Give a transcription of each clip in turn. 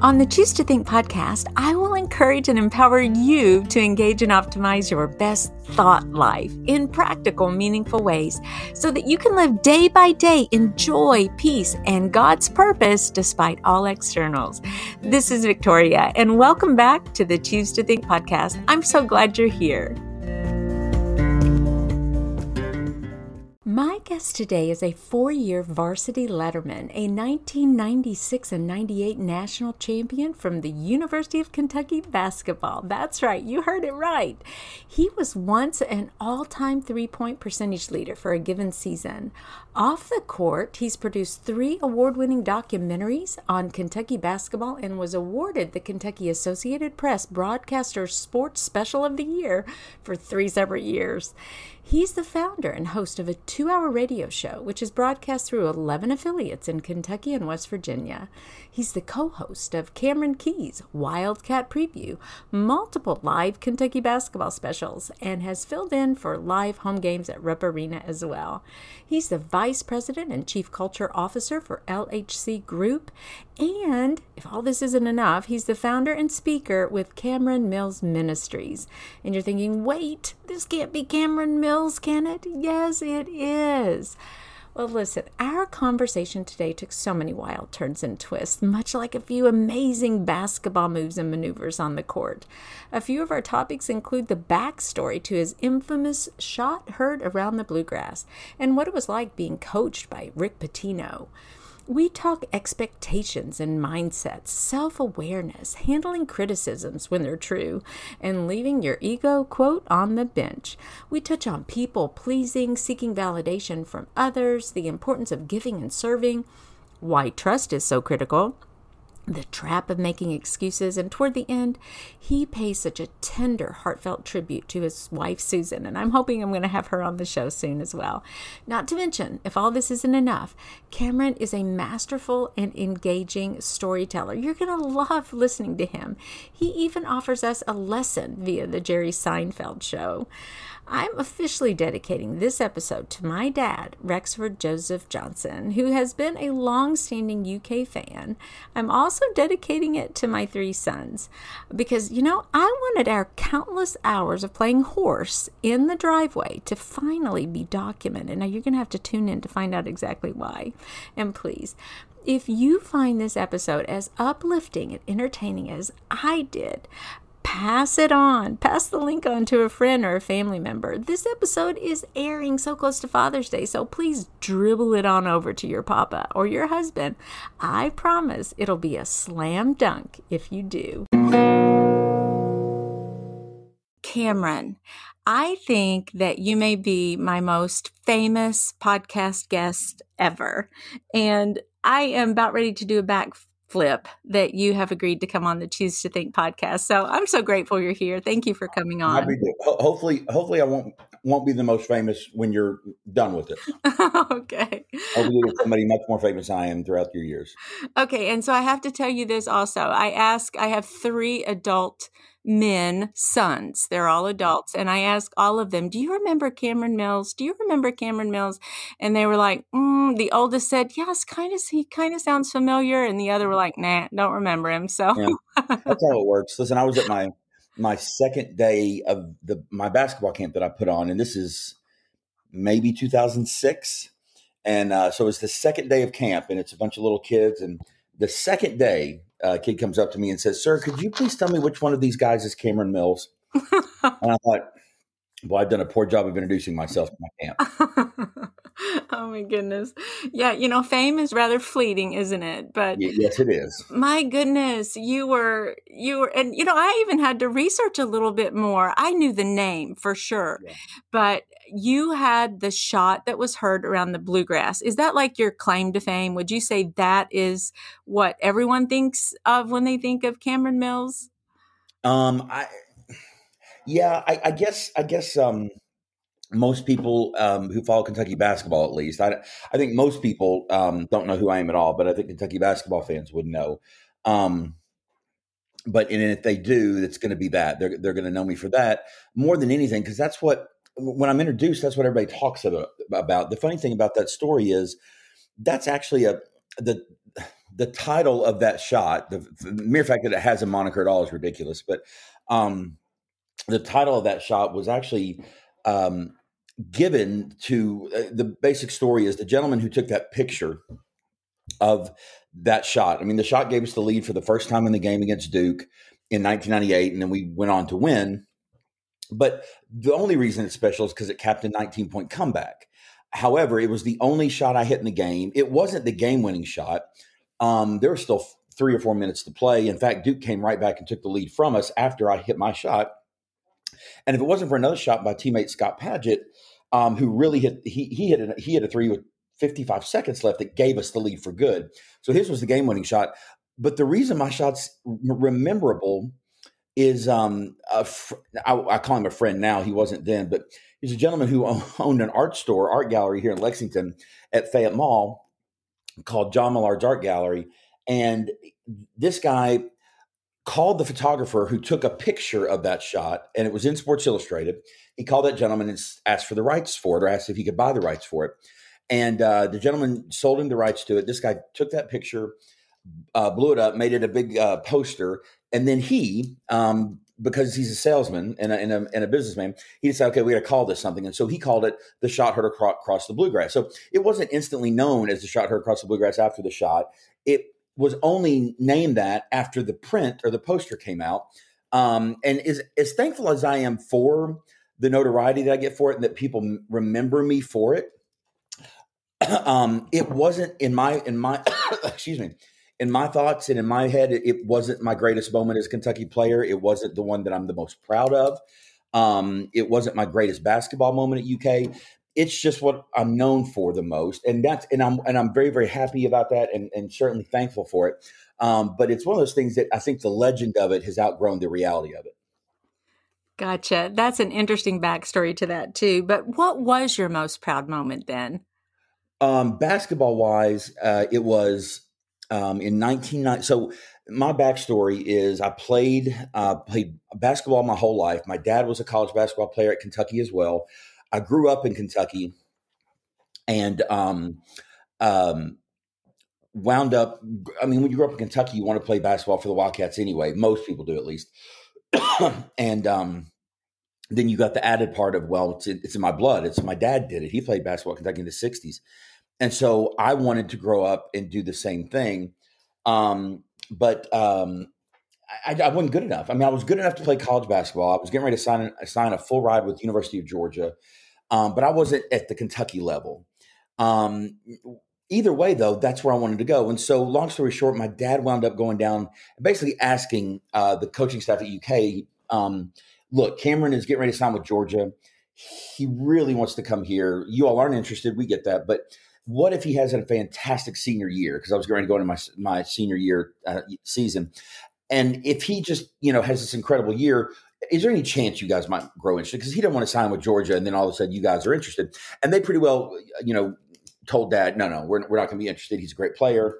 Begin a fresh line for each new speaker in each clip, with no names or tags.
On the Choose to Think podcast, I will encourage and empower you to engage and optimize your best thought life in practical, meaningful ways so that you can live day by day in joy, peace, and God's purpose despite all externals. This is Victoria, and welcome back to the Choose to Think podcast. I'm so glad you're here. My guest today is a four year varsity letterman, a 1996 and 98 national champion from the University of Kentucky basketball. That's right, you heard it right. He was once an all time three point percentage leader for a given season. Off the court, he's produced three award winning documentaries on Kentucky basketball and was awarded the Kentucky Associated Press Broadcaster Sports Special of the Year for three separate years. He's the founder and host of a two hour radio show, which is broadcast through 11 affiliates in Kentucky and West Virginia. He's the co host of Cameron Key's Wildcat Preview, multiple live Kentucky basketball specials, and has filled in for live home games at Rupp Arena as well. He's the vice president and chief culture officer for LHC Group. And if all this isn't enough, he's the founder and speaker with Cameron Mills Ministries. And you're thinking, wait, this can't be Cameron Mills, can it? Yes, it is. Well, listen, our conversation today took so many wild turns and twists, much like a few amazing basketball moves and maneuvers on the court. A few of our topics include the backstory to his infamous shot heard around the bluegrass and what it was like being coached by Rick Pitino. We talk expectations and mindsets, self awareness, handling criticisms when they're true, and leaving your ego, quote, on the bench. We touch on people pleasing, seeking validation from others, the importance of giving and serving, why trust is so critical, the trap of making excuses, and toward the end, he pays such a tender, heartfelt tribute to his wife, Susan. And I'm hoping I'm going to have her on the show soon as well. Not to mention, if all this isn't enough, Cameron is a masterful and engaging storyteller. You're going to love listening to him. He even offers us a lesson via the Jerry Seinfeld show. I'm officially dedicating this episode to my dad, Rexford Joseph Johnson, who has been a long standing UK fan. I'm also dedicating it to my three sons because, you know, I wanted our countless hours of playing horse in the driveway to finally be documented. Now, you're going to have to tune in to find out exactly why. And please, if you find this episode as uplifting and entertaining as I did, pass it on. Pass the link on to a friend or a family member. This episode is airing so close to Father's Day, so please dribble it on over to your papa or your husband. I promise it'll be a slam dunk if you do. Cameron, I think that you may be my most famous podcast guest ever. And I am about ready to do a back flip that you have agreed to come on the Choose to Think podcast. So I'm so grateful you're here. Thank you for coming on.
Hopefully, hopefully I won't won't be the most famous when you're done with it.
okay.
Hopefully, somebody much more famous I am throughout your years.
Okay, and so I have to tell you this also. I ask. I have three adult men sons. They're all adults. And I asked all of them, Do you remember Cameron Mills? Do you remember Cameron Mills? And they were like, mm. The oldest said, Yes, kind of. He kind of sounds familiar. And the other were like, Nah, don't remember him. So yeah,
that's how it works. Listen, I was at my my second day of the my basketball camp that I put on, and this is maybe 2006. And uh, so it's the second day of camp, and it's a bunch of little kids. And the second day, uh, kid comes up to me and says, "Sir, could you please tell me which one of these guys is Cameron Mills?" and I thought, "Well, I've done a poor job of introducing myself to my camp."
oh my goodness, yeah, you know, fame is rather fleeting, isn't it? But
yes, it is.
My goodness, you were you were, and you know, I even had to research a little bit more. I knew the name for sure, yeah. but you had the shot that was heard around the bluegrass. Is that like your claim to fame? Would you say that is what everyone thinks of when they think of Cameron Mills?
Um, I, yeah, I, I guess, I guess, um, most people um, who follow Kentucky basketball, at least, I, I think most people um, don't know who I am at all, but I think Kentucky basketball fans would know. Um, but and if they do, it's going to be that they're they're going to know me for that more than anything because that's what when I'm introduced, that's what everybody talks about. The funny thing about that story is that's actually a the the title of that shot, the, the, mere fact that it has a moniker at all is ridiculous. But um, the title of that shot was actually um, given to uh, the basic story is the gentleman who took that picture of that shot. I mean, the shot gave us the lead for the first time in the game against Duke in 1998, and then we went on to win. But the only reason it's special is because it capped a 19 point comeback. However, it was the only shot I hit in the game. It wasn't the game winning shot. Um, there were still three or four minutes to play. In fact, Duke came right back and took the lead from us after I hit my shot. And if it wasn't for another shot by teammate Scott Padgett, um, who really hit he he hit a, he hit a three with 55 seconds left that gave us the lead for good. So his was the game winning shot. But the reason my shot's rememberable is um, fr- I, I, call him a friend now. He wasn't then, but he's a gentleman who owned an art store, art gallery here in Lexington at Fayette Mall called John Millard's Art Gallery. And this guy called the photographer who took a picture of that shot, and it was in Sports Illustrated. He called that gentleman and asked for the rights for it, or asked if he could buy the rights for it. And uh, the gentleman sold him the rights to it. This guy took that picture, uh, blew it up, made it a big uh, poster, and then he, um, because he's a salesman and a, and a, and a businessman, he decided, okay, we got to call this something. And so he called it the shot heard across the bluegrass. So it wasn't instantly known as the shot heard across the bluegrass after the shot. It was only named that after the print or the poster came out. Um, and is as thankful as I am for the notoriety that I get for it and that people remember me for it, um, it wasn't in my in my excuse me in my thoughts and in my head it wasn't my greatest moment as a kentucky player it wasn't the one that i'm the most proud of um, it wasn't my greatest basketball moment at uk it's just what I'm known for the most, and that's and I'm and I'm very very happy about that, and and certainly thankful for it. Um, but it's one of those things that I think the legend of it has outgrown the reality of it.
Gotcha. That's an interesting backstory to that too. But what was your most proud moment then?
Um, basketball wise, uh, it was um, in 1990. So my backstory is I played uh, played basketball my whole life. My dad was a college basketball player at Kentucky as well. I grew up in Kentucky and um, um, wound up. I mean, when you grow up in Kentucky, you want to play basketball for the Wildcats anyway. Most people do, at least. and um, then you got the added part of well, it's it's in my blood. It's my dad did it. He played basketball Kentucky in the '60s, and so I wanted to grow up and do the same thing. Um, but um, I, I, wasn't good enough. I mean, I was good enough to play college basketball. I was getting ready to sign sign a full ride with University of Georgia, um, but I wasn't at the Kentucky level. Um, either way, though, that's where I wanted to go. And so, long story short, my dad wound up going down, basically asking uh, the coaching staff at UK, um, "Look, Cameron is getting ready to sign with Georgia. He really wants to come here. You all aren't interested. We get that, but." What if he has a fantastic senior year? Because I was going to go into my my senior year uh, season, and if he just, you know, has this incredible year, is there any chance you guys might grow interested? Because he didn't want to sign with Georgia, and then all of a sudden you guys are interested. And they pretty well, you know, told Dad, no, no, we're, we're not going to be interested. He's a great player.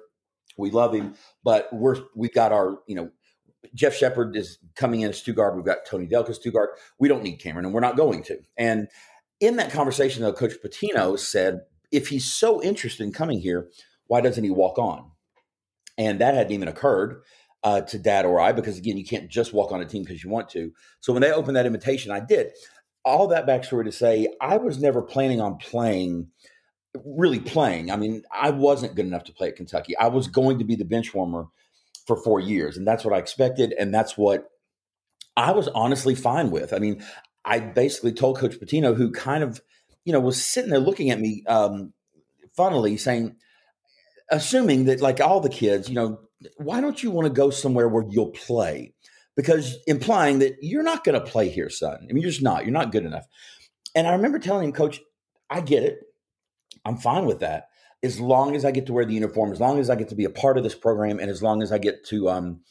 We love him, but we're we've got our, you know, Jeff Sheppard is coming in as two guard. We've got Tony Delk as two guard. We don't need Cameron, and we're not going to. And in that conversation, though, Coach Pitino said, if he's so interested in coming here, why doesn't he walk on? And that hadn't even occurred uh, to dad or I, because again, you can't just walk on a team because you want to. So when they opened that invitation, I did. All that backstory to say, I was never planning on playing, really playing. I mean, I wasn't good enough to play at Kentucky. I was going to be the bench warmer for four years, and that's what I expected, and that's what I was honestly fine with. I mean, I basically told Coach Pitino, who kind of, you know, was sitting there looking at me um, funnily, saying, assuming that like all the kids, you know, why don't you want to go somewhere where you'll play? Because implying that you're not going to play here, son. I mean, you're just not. You're not good enough. And I remember telling him, Coach, I get it. I'm fine with that. As long as I get to wear the uniform, as long as I get to be a part of this program, and as long as I get to, um,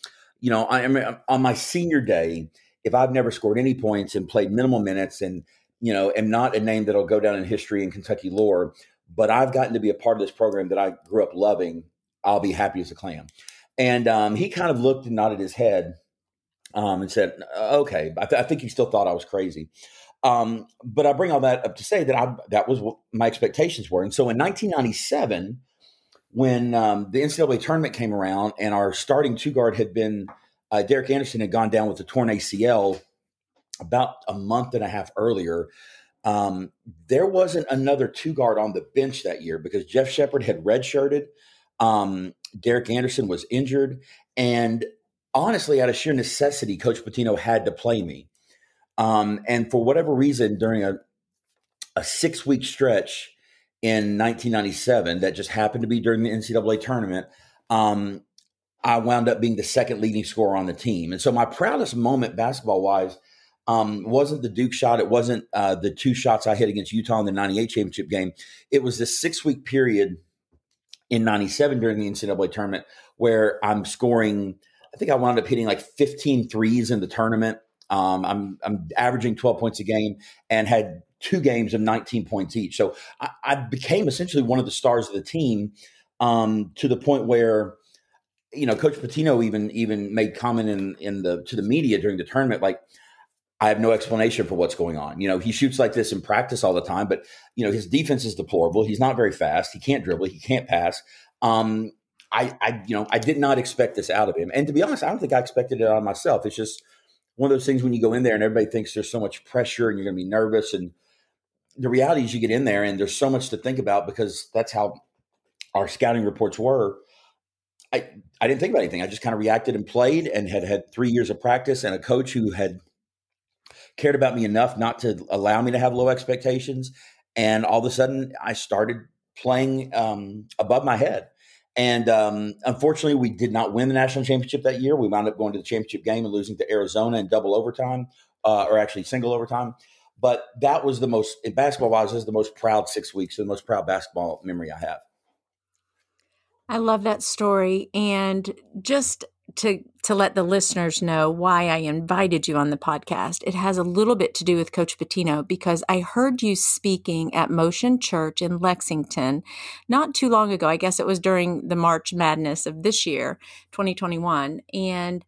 you know, I am on my senior day, if I've never scored any points and played minimal minutes and, you know, am not a name that'll go down in history in Kentucky lore, but I've gotten to be a part of this program that I grew up loving, I'll be happy as a clam. And um, he kind of looked and nodded his head um, and said, "Okay." I, th- I, think he still thought I was crazy. Um, but I bring all that up to say that I that was what my expectations were. And so in 1997, when um, the NCAA tournament came around and our starting two guard had been uh, Derek Anderson had gone down with a torn ACL about a month and a half earlier. Um, there wasn't another two guard on the bench that year because Jeff Sheppard had redshirted. Um, Derek Anderson was injured. And honestly, out of sheer necessity, Coach Pitino had to play me. Um, and for whatever reason, during a, a six week stretch in 1997 that just happened to be during the NCAA tournament, um, I wound up being the second leading scorer on the team. And so my proudest moment basketball wise um, wasn't the Duke shot. It wasn't uh, the two shots I hit against Utah in the 98 championship game. It was this six week period in 97 during the NCAA tournament where I'm scoring, I think I wound up hitting like 15 threes in the tournament. Um, I'm, I'm averaging 12 points a game and had two games of 19 points each. So I, I became essentially one of the stars of the team um, to the point where, you know, Coach pitino even even made comment in in the to the media during the tournament, like, I have no explanation for what's going on. You know, he shoots like this in practice all the time, but you know his defense is deplorable. He's not very fast. He can't dribble. He can't pass. Um, I, I, you know, I did not expect this out of him. And to be honest, I don't think I expected it out of myself. It's just one of those things when you go in there and everybody thinks there's so much pressure and you're going to be nervous. And the reality is, you get in there and there's so much to think about because that's how our scouting reports were. I, I didn't think about anything. I just kind of reacted and played and had had three years of practice and a coach who had cared about me enough not to allow me to have low expectations. And all of a sudden, I started playing um, above my head. And um, unfortunately, we did not win the national championship that year. We wound up going to the championship game and losing to Arizona in double overtime, uh, or actually single overtime. But that was the most, in basketball wise, is the most proud six weeks, the most proud basketball memory I have.
I love that story. And just to to let the listeners know why I invited you on the podcast. It has a little bit to do with Coach Pitino because I heard you speaking at Motion Church in Lexington not too long ago. I guess it was during the March Madness of this year, 2021, and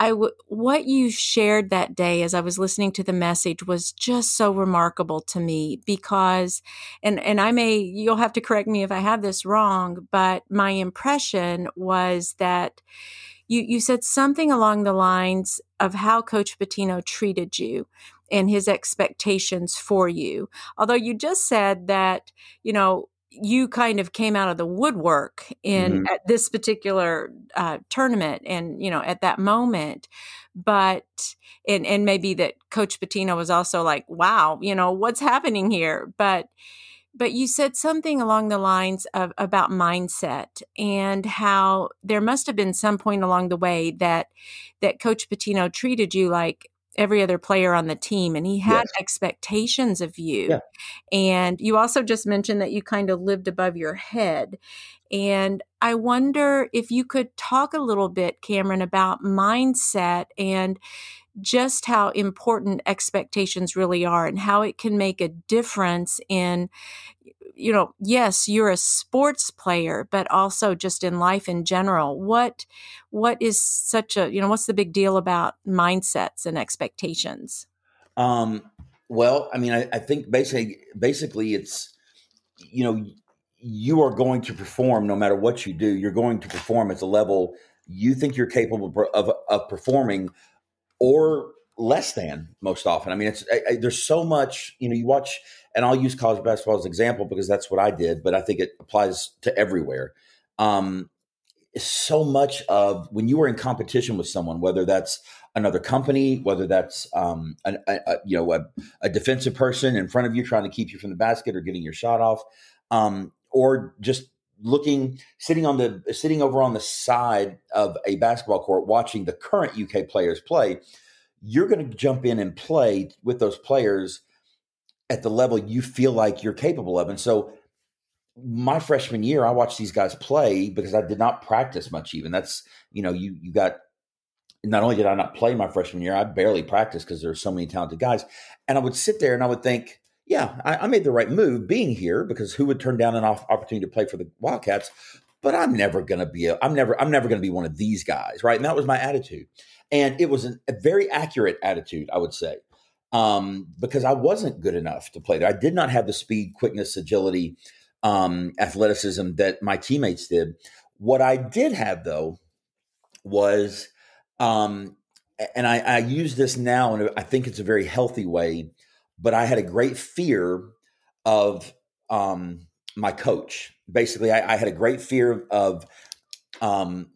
I w- what you shared that day as I was listening to the message was just so remarkable to me because and and I may you'll have to correct me if I have this wrong but my impression was that you you said something along the lines of how Coach Pitino treated you and his expectations for you. Although you just said that, you know, you kind of came out of the woodwork in mm-hmm. at this particular uh, tournament and you know at that moment but and and maybe that coach Pitino was also like wow you know what's happening here but but you said something along the lines of about mindset and how there must have been some point along the way that that coach pitino treated you like every other player on the team and he had yes. expectations of you yeah. and you also just mentioned that you kind of lived above your head and i wonder if you could talk a little bit cameron about mindset and just how important expectations really are and how it can make a difference in you know yes you're a sports player but also just in life in general. What what is such a you know what's the big deal about mindsets and expectations?
Um well i mean i, I think basically basically it's you know you are going to perform no matter what you do. You're going to perform at the level you think you're capable of, of performing or less than most often. I mean, it's I, I, there's so much. You know, you watch, and I'll use college basketball as an example because that's what I did, but I think it applies to everywhere. Um, so much of when you are in competition with someone, whether that's another company, whether that's um, a, a, you know a, a, defensive person in front of you trying to keep you from the basket or getting your shot off, um, or just looking sitting on the sitting over on the side of a basketball court watching the current UK players play you're going to jump in and play with those players at the level you feel like you're capable of. And so my freshman year I watched these guys play because I did not practice much even. That's you know you you got not only did I not play my freshman year I barely practiced because there are so many talented guys. And I would sit there and I would think yeah, I, I, made the right move being here because who would turn down an opportunity to play for the Wildcats? But I'm never to be a, I'm never I'm never to be one of these guys, right? And that was my attitude, and it was an, a very accurate attitude, I would say, um, because I wasn't good enough to play there. I did not have the speed, quickness, agility um, athleticism that my teammates did. What I did have though was, um, and I, I use this now, and I think it's a very healthy way. But I had a great fear of um, my coach. Basically, I, I, had a great fear of um,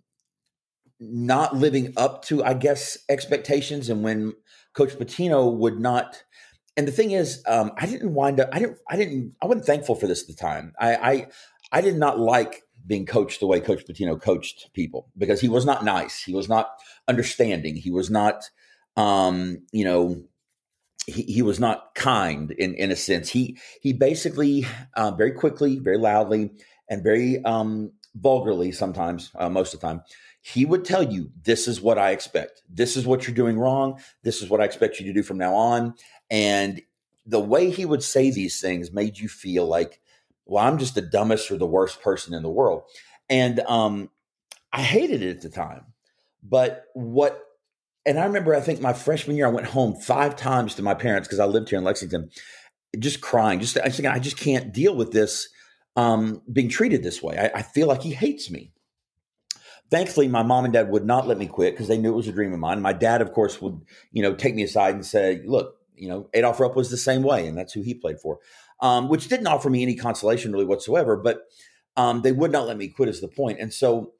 not living up to, I guess, expectations. And when Coach Pitino would not, and the thing is, um, I didn't wind up. I didn't. I didn't. I wasn't thankful for this at the time. I, I, I did not like being coached the way Coach Pitino coached people because he was not nice. He was not understanding. He was not, um, you know, he, he was not kind in, in a sense. He he basically uh, very quickly, very loudly, and very um, vulgarly sometimes, uh, most of the time, he would tell you, "This is what I expect. This is what you're doing wrong. This is what I expect you to do from now on." And the way he would say these things made you feel like well, I'm just the dumbest or the worst person in the world. And um, I hated it at the time. But what, and I remember, I think my freshman year, I went home five times to my parents because I lived here in Lexington, just crying. Just, I, I just can't deal with this um, being treated this way. I, I feel like he hates me. Thankfully, my mom and dad would not let me quit because they knew it was a dream of mine. My dad, of course, would, you know, take me aside and say, look, you know, Adolph Rupp was the same way, and that's who he played for um, which didn't offer me any consolation really whatsoever. But um, they would not let me quit, is the point. And so,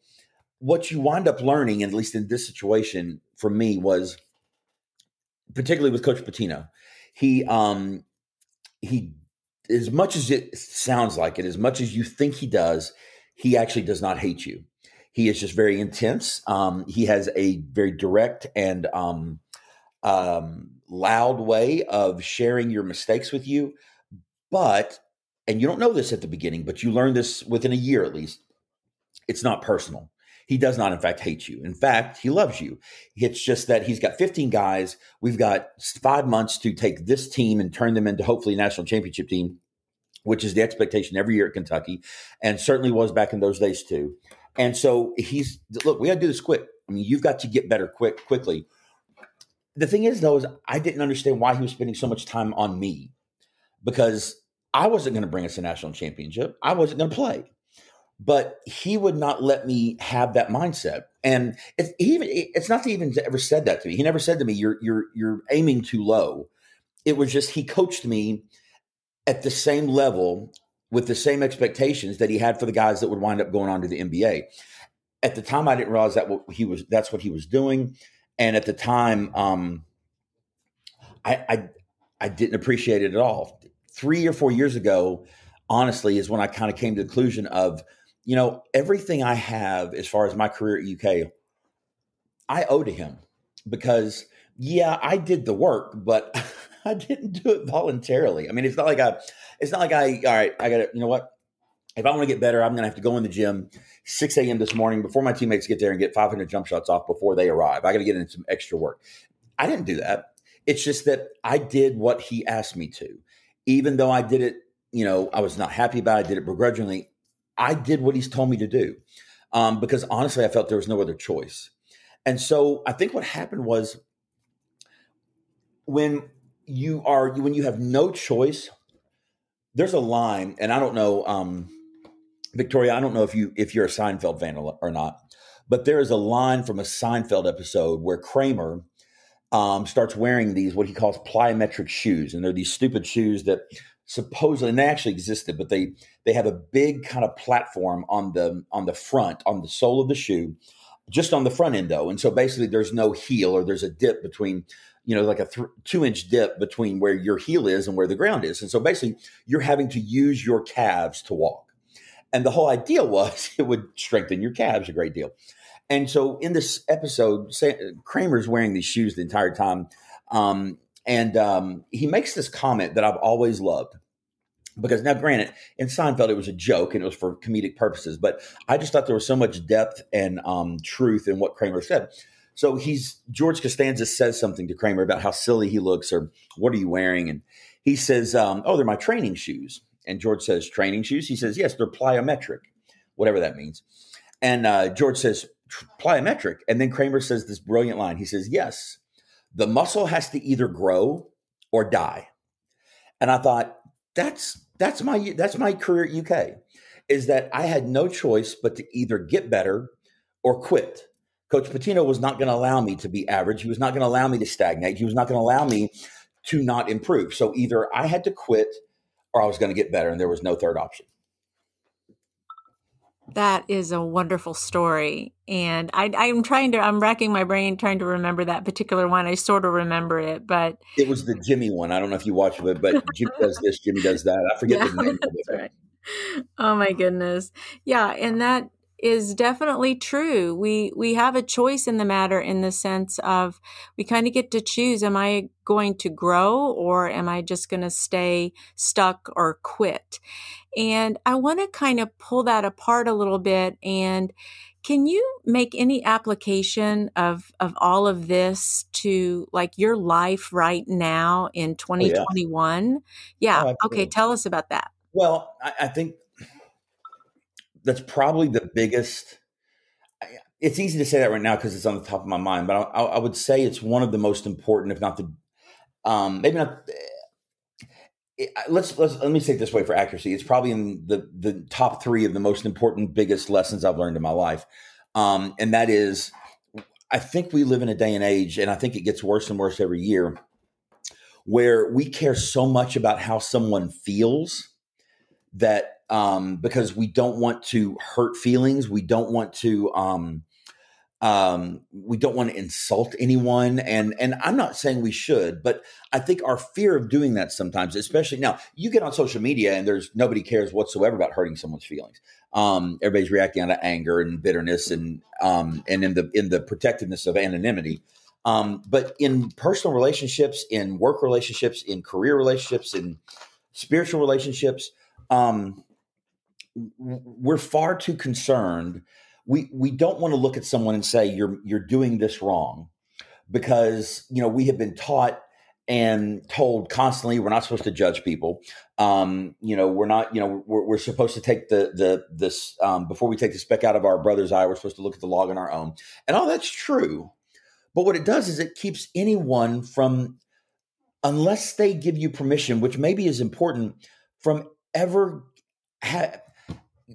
what you wind up learning, at least in this situation for me, was particularly with Coach Pitino, he um, he as much as it sounds like it, as much as you think he does, he actually does not hate you. He is just very intense. Um, he has a very direct and um, um, loud way of sharing your mistakes with you. But, and you don't know this at the beginning, but you learn this within a year at least. It's not personal. He does not, in fact, hate you. In fact, he loves you. It's just that he's got 15 guys. We've got five months to take this team and turn them into hopefully a national championship team, which is the expectation every year at Kentucky, and certainly was back in those days too. And so he's look, we got to do this quick. I mean, you've got to get better quick, quickly. The thing is, though, is I didn't understand why he was spending so much time on me because I wasn't going to bring us a national championship. I wasn't going to play. But he would not let me have that mindset. And it's even it's not that he even ever said that to me. He never said to me, You're you're you're aiming too low. It was just he coached me at the same level with the same expectations that he had for the guys that would wind up going on to the NBA. At the time, I didn't realize that what he was that's what he was doing. And at the time, um, I, I I didn't appreciate it at all three or four years ago, honestly, is when I kind of came to the conclusion of, you know, everything I have as far as my career at UK, I owe to him because, yeah, I did the work, but I didn't do it voluntarily. I mean, it's not like I, it's not like I, all right, I got to, you know what? If I want to get better, I'm going to have to go in the gym 6 a.m. this morning before my teammates get there and get 500 jump shots off before they arrive. I got to get in some extra work. I didn't do that. It's just that I did what he asked me to even though I did it, you know, I was not happy about it, I did it begrudgingly. I did what he's told me to do um, because honestly, I felt there was no other choice. And so I think what happened was when you are when you have no choice, there's a line, and I don't know, um, Victoria, I don't know if you if you're a Seinfeld fan or not, but there is a line from a Seinfeld episode where Kramer um, starts wearing these what he calls plyometric shoes, and they're these stupid shoes that supposedly and they actually existed, but they they have a big kind of platform on the on the front on the sole of the shoe, just on the front end though, and so basically there's no heel or there's a dip between you know like a th- two inch dip between where your heel is and where the ground is, and so basically you're having to use your calves to walk. And the whole idea was it would strengthen your calves a great deal. And so in this episode, Kramer's wearing these shoes the entire time. Um, and um, he makes this comment that I've always loved. Because now, granted, in Seinfeld, it was a joke and it was for comedic purposes, but I just thought there was so much depth and um, truth in what Kramer said. So he's George Costanza says something to Kramer about how silly he looks or what are you wearing? And he says, um, Oh, they're my training shoes. And George says, Training shoes? He says, Yes, they're plyometric, whatever that means. And uh, George says, plyometric. And then Kramer says this brilliant line. He says, Yes, the muscle has to either grow or die. And I thought, that's that's my that's my career at UK is that I had no choice but to either get better or quit. Coach Pitino was not going to allow me to be average. He was not going to allow me to stagnate. He was not going to allow me to not improve. So either I had to quit or I was going to get better, and there was no third option.
That is a wonderful story. And I, I'm trying to, I'm racking my brain trying to remember that particular one. I sort of remember it, but.
It was the Jimmy one. I don't know if you watched it, but Jimmy does this, Jimmy does that. I forget yeah, the name of it. Right.
Oh my goodness. Yeah. And that is definitely true. We we have a choice in the matter in the sense of we kind of get to choose am I going to grow or am I just going to stay stuck or quit? And I want to kind of pull that apart a little bit and can you make any application of of all of this to like your life right now in 2021? Oh, yeah. yeah. Oh, okay, tell us about that.
Well, I, I think that's probably the biggest. It's easy to say that right now because it's on the top of my mind, but I, I, would say it's one of the most important, if not the, um, maybe not. Let's let's let me say it this way for accuracy. It's probably in the the top three of the most important, biggest lessons I've learned in my life, um, and that is, I think we live in a day and age, and I think it gets worse and worse every year, where we care so much about how someone feels that um, because we don't want to hurt feelings. We don't want to um, um, we don't want to insult anyone. And and I'm not saying we should, but I think our fear of doing that sometimes, especially now, you get on social media and there's nobody cares whatsoever about hurting someone's feelings. Um, everybody's reacting out of anger and bitterness and um, and in the in the protectiveness of anonymity. Um, but in personal relationships, in work relationships, in career relationships, in spiritual relationships, um, we're far too concerned. We we don't want to look at someone and say you're you're doing this wrong because you know we have been taught and told constantly we're not supposed to judge people. Um, you know, we're not. You know, we're, we're supposed to take the the this um, before we take the speck out of our brother's eye. We're supposed to look at the log on our own, and all that's true. But what it does is it keeps anyone from, unless they give you permission, which maybe is important, from ever ha-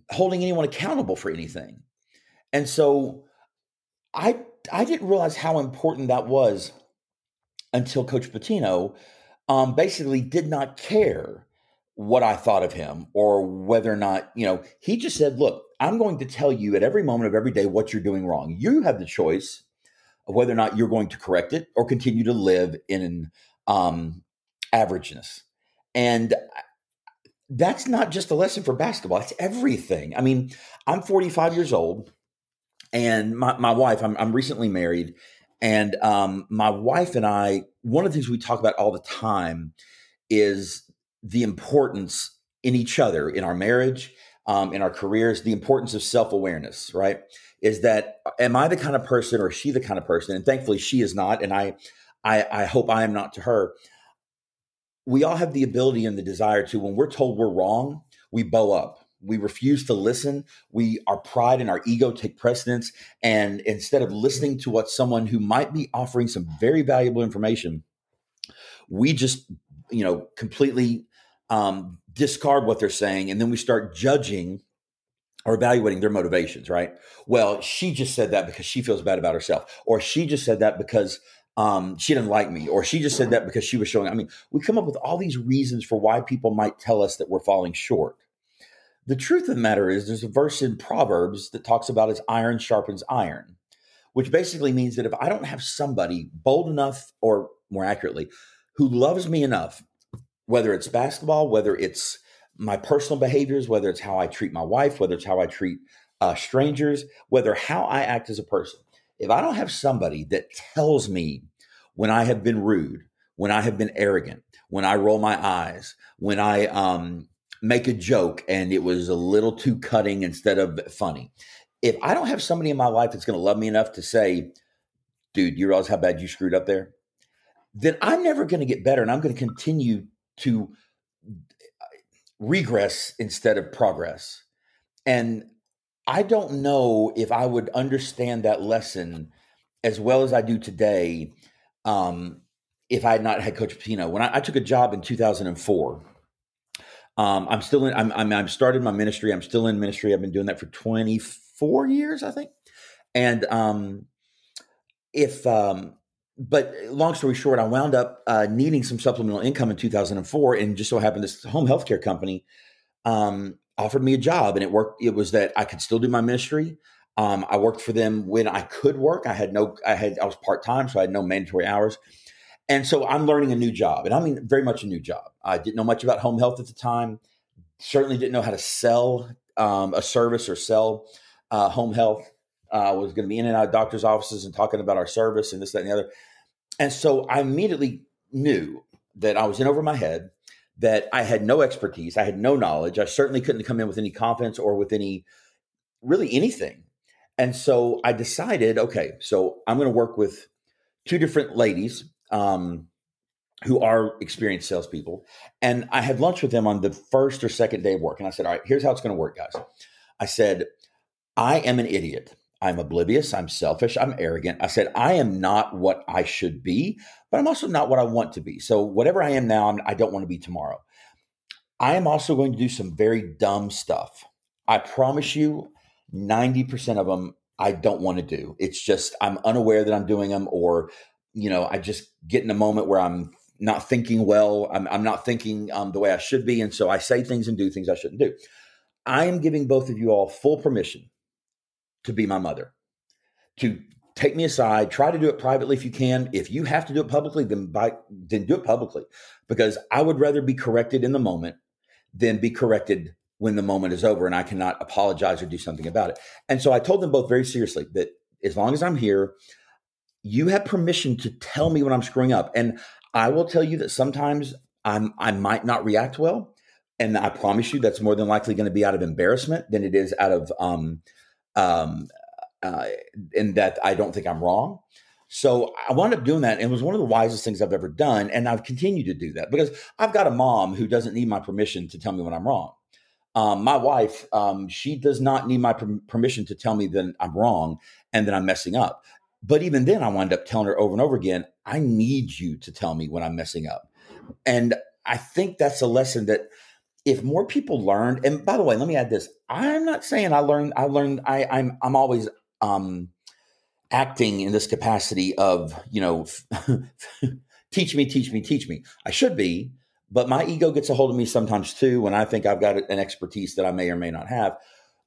holding anyone accountable for anything. And so I I didn't realize how important that was until Coach Pitino um, basically did not care what I thought of him or whether or not, you know, he just said, look, I'm going to tell you at every moment of every day what you're doing wrong. You have the choice of whether or not you're going to correct it or continue to live in um, averageness. And that's not just a lesson for basketball. It's everything. I mean, I'm 45 years old, and my, my wife, I'm, I'm recently married, and um, my wife and I, one of the things we talk about all the time is the importance in each other, in our marriage, um, in our careers, the importance of self awareness, right? Is that, am I the kind of person or is she the kind of person? And thankfully, she is not. And I, I, I hope I am not to her we all have the ability and the desire to, when we're told we're wrong, we bow up. We refuse to listen. We, our pride and our ego take precedence. And instead of listening to what someone who might be offering some very valuable information, we just, you know, completely um, discard what they're saying. And then we start judging or evaluating their motivations, right? Well, she just said that because she feels bad about herself, or she just said that because um, she didn't like me, or she just said that because she was showing. I mean, we come up with all these reasons for why people might tell us that we're falling short. The truth of the matter is, there's a verse in Proverbs that talks about as iron sharpens iron, which basically means that if I don't have somebody bold enough, or more accurately, who loves me enough, whether it's basketball, whether it's my personal behaviors, whether it's how I treat my wife, whether it's how I treat uh, strangers, whether how I act as a person, if I don't have somebody that tells me when I have been rude, when I have been arrogant, when I roll my eyes, when I um, make a joke and it was a little too cutting instead of funny, if I don't have somebody in my life that's going to love me enough to say, dude, you realize how bad you screwed up there? Then I'm never going to get better and I'm going to continue to regress instead of progress. And I don't know if I would understand that lesson as well as I do today um, if I had not had Coach Pitino. When I, I, took a job in 2004, Um, I'm still in. I'm, I'm I've started my ministry. I'm still in ministry. I've been doing that for 24 years, I think. And um, if um, but long story short, I wound up uh, needing some supplemental income in 2004, and just so happened this home healthcare company um, offered me a job, and it worked. It was that I could still do my ministry. Um, I worked for them when I could work. I had no. I had. I was part time, so I had no mandatory hours. And so I'm learning a new job, and I mean very much a new job. I didn't know much about home health at the time. Certainly didn't know how to sell um, a service or sell uh, home health. Uh, I was going to be in and out of doctors' offices and talking about our service and this, that, and the other. And so I immediately knew that I was in over my head, that I had no expertise, I had no knowledge. I certainly couldn't come in with any confidence or with any, really anything. And so I decided, okay, so I'm going to work with two different ladies um, who are experienced salespeople. And I had lunch with them on the first or second day of work. And I said, all right, here's how it's going to work, guys. I said, I am an idiot. I'm oblivious. I'm selfish. I'm arrogant. I said, I am not what I should be, but I'm also not what I want to be. So, whatever I am now, I'm, I do not want to be tomorrow. I am also going to do some very dumb stuff. I promise you, 90% of them I don't want to do. It's just I'm unaware that I'm doing them, or you know, I just get in a moment where I'm not thinking well. I'm, I'm not thinking um, the way I should be. And so I say things and do things I shouldn't do. I am giving both of you all full permission to be my mother, to take me aside, try to do it privately if you can. If you have to do it publicly, then by, then do it publicly because I would rather be corrected in the moment than be corrected when the moment is over and I cannot apologize or do something about it. And so I told them both very seriously that as long as I'm here, you have permission to tell me when I'm screwing up. And I will tell you that sometimes I'm I might not react well. And I promise you that's more than likely going to be out of embarrassment than it is out of um um uh in that I don't think I'm wrong. So I wound up doing that. And it was one of the wisest things I've ever done. And I've continued to do that because I've got a mom who doesn't need my permission to tell me when I'm wrong. Um, my wife, um, she does not need my per- permission to tell me that I'm wrong and that I'm messing up. But even then, I wind up telling her over and over again, I need you to tell me when I'm messing up. And I think that's a lesson that if more people learned, and by the way, let me add this. I'm not saying I learned, I learned, I, I'm, I'm always, um, acting in this capacity of, you know, teach me, teach me, teach me. I should be, but my ego gets a hold of me sometimes too when I think I've got an expertise that I may or may not have.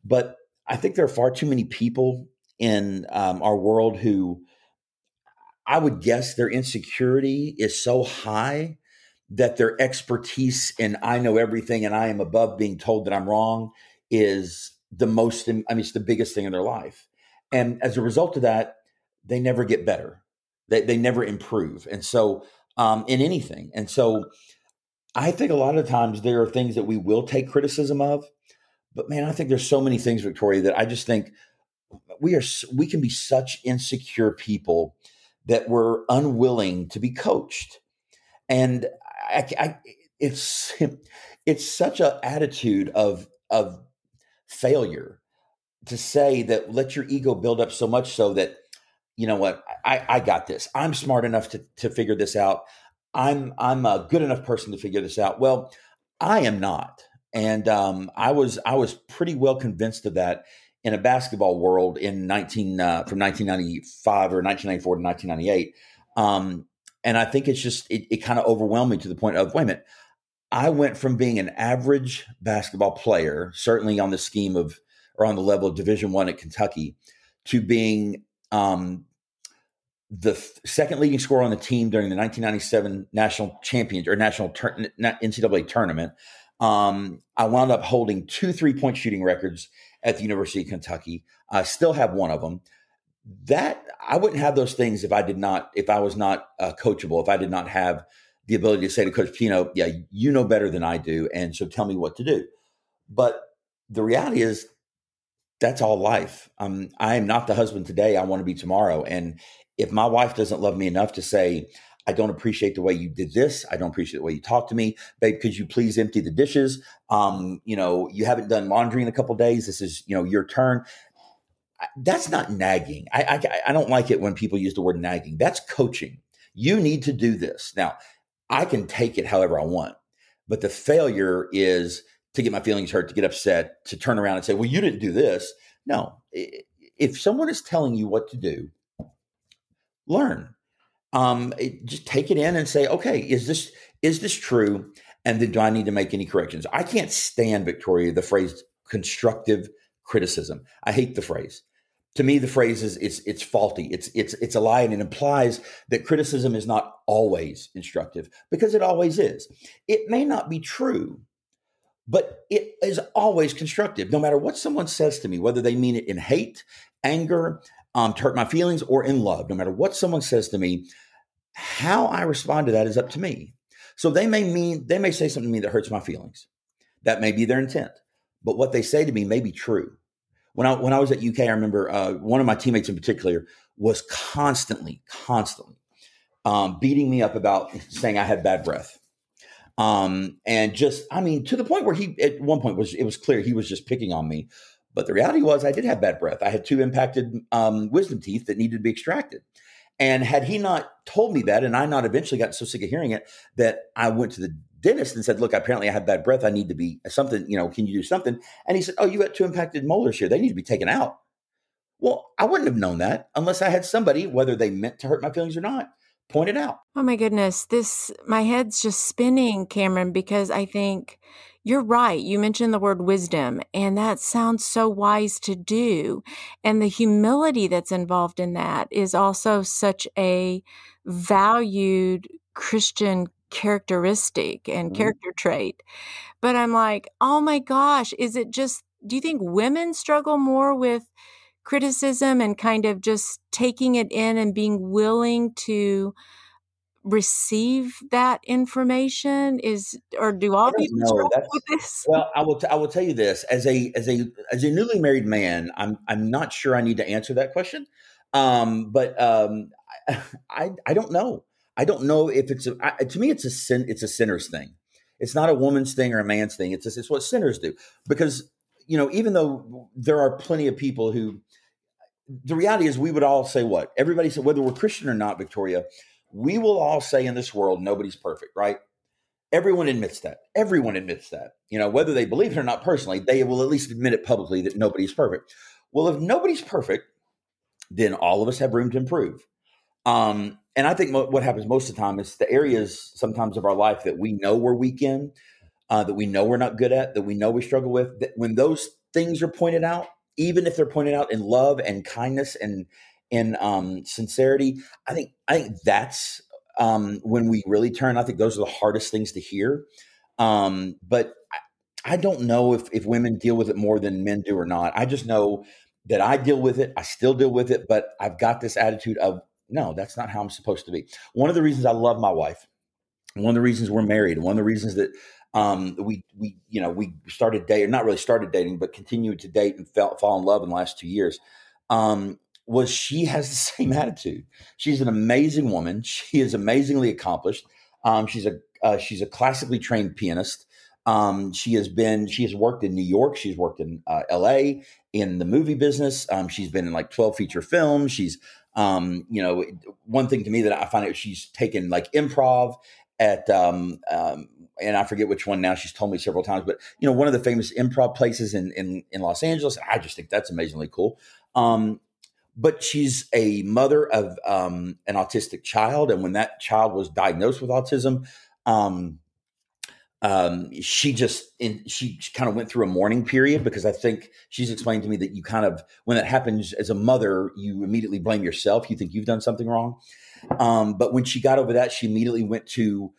But I think there are far too many people in um, our world who I would guess their insecurity is so high that their expertise in I know everything and I am above being told that I'm wrong is the most, I mean, it's the biggest thing in their life. And as a result of that, they never get better. They, they never improve. And so, um, in anything. And so, I think a lot of times there are things that we will take criticism of. But man, I think there's so many things, Victoria, that I just think we are we can be such insecure people that we're unwilling to be coached. And I, I, it's it's such an attitude of of failure to say that let your ego build up so much so that you know what I, I got this. I'm smart enough to, to figure this out. I'm i'm a good enough person to figure this out. Well i am not. And um, i was i was pretty well convinced of that in a basketball world in 19 uh, from 1995 or 1994 to 1998 um, and i think it's just it, it kind of overwhelmed me to the point of wait a minute i went from being an average basketball player certainly on the scheme of or on the level of division one at kentucky to being um, the th- second leading scorer on the team during the 1997 national champion or national tur- ncaa tournament. Um, i wound up holding two three-point shooting records at the University of Kentucky. I still have one of them. That I wouldn't have those things if I did not, if I was not uh, coachable, if I did not have the ability to say to Coach Pino, yeah, you know better than I do. And so tell me what to do. But the reality is, that's all life. Um, I am not the husband today I want to be tomorrow. And if my wife doesn't love me enough to say, I don't appreciate the way you did this. I don't appreciate the way you talked to me. Babe, could you please empty the dishes? Um, you know, you haven't done laundry in a couple days. This is, you know, your turn. That's not nagging. I, I, I don't like it when people use the word nagging. That's coaching. You need to do this. Now, I can take it however I want. But the failure is to get my feelings hurt, to get upset, to turn around and say, well, you didn't do this. No. If someone is telling you what to do, learn. Um, just take it in and say, okay, is this is this true? And then do I need to make any corrections? I can't stand, Victoria, the phrase constructive criticism. I hate the phrase. To me, the phrase is it's it's faulty. It's it's it's a lie, and it implies that criticism is not always instructive because it always is. It may not be true, but it is always constructive. No matter what someone says to me, whether they mean it in hate, anger, um, to hurt my feelings, or in love, no matter what someone says to me, how I respond to that is up to me. So they may mean they may say something to me that hurts my feelings. That may be their intent, but what they say to me may be true. When I when I was at UK, I remember uh, one of my teammates in particular was constantly, constantly um, beating me up about saying I had bad breath. Um, and just, I mean, to the point where he at one point was it was clear he was just picking on me. But the reality was I did have bad breath. I had two impacted um, wisdom teeth that needed to be extracted. And had he not told me that, and I not eventually got so sick of hearing it that I went to the dentist and said, "Look, apparently I have bad breath. I need to be something. You know, can you do something?" And he said, "Oh, you got two impacted molars here. They need to be taken out." Well, I wouldn't have known that unless I had somebody, whether they meant to hurt my feelings or not, point it out.
Oh my goodness, this my head's just spinning, Cameron, because I think you're right. You mentioned the word wisdom, and that sounds so wise to do. And the humility that's involved in that is also such a valued Christian characteristic and mm-hmm. character trait. But I'm like, oh my gosh, is it just, do you think women struggle more with criticism and kind of just taking it in and being willing to receive that information? Is or do all people struggle with this?
well i will t- I will tell you this. As a as a as a newly married man i'm i'm not sure i need to answer that question. Um but um i i don't know. I don't know if it's a, I, to me it's a sin it's a sinner's thing. It's not a woman's thing or a man's thing. It's it's what sinners do. Because you know even though there are plenty of people who the reality is we would all say what? Everybody said whether we're Christian or not, Victoria, we will all say in this world nobody's perfect, right? Everyone admits that. Everyone admits that. You know, whether they believe it or not personally, they will at least admit it publicly that nobody's perfect. Well, if nobody's perfect, then all of us have room to improve. Um, and I think mo- what happens most of the time is the areas sometimes of our life that we know we're weak in, uh, that we know we're not good at, that we know we struggle with. That when those things are pointed out, even if they're pointed out in love and kindness and in um, sincerity, I think I think that's um, when we really turn. I think those are the hardest things to hear. Um, but I, I don't know if if women deal with it more than men do or not. I just know that I deal with it. I still deal with it, but I've got this attitude of no, that's not how I'm supposed to be. One of the reasons I love my wife, one of the reasons we're married, one of the reasons that um, we we you know we started dating, not really started dating, but continued to date and fell, fall in love in the last two years. Um, was she has the same attitude. She's an amazing woman. She is amazingly accomplished. Um, she's a uh, she's a classically trained pianist. Um, she has been she has worked in New York. She's worked in uh, L.A. in the movie business. Um, she's been in like twelve feature films. She's um, you know, one thing to me that I find out she's taken like improv at um, um, and I forget which one now. She's told me several times, but you know, one of the famous improv places in in, in Los Angeles. I just think that's amazingly cool. Um, but she's a mother of um, an autistic child, and when that child was diagnosed with autism, um, um, she just in, she, she kind of went through a mourning period because I think she's explained to me that you kind of when that happens as a mother, you immediately blame yourself. You think you've done something wrong. Um, but when she got over that, she immediately went to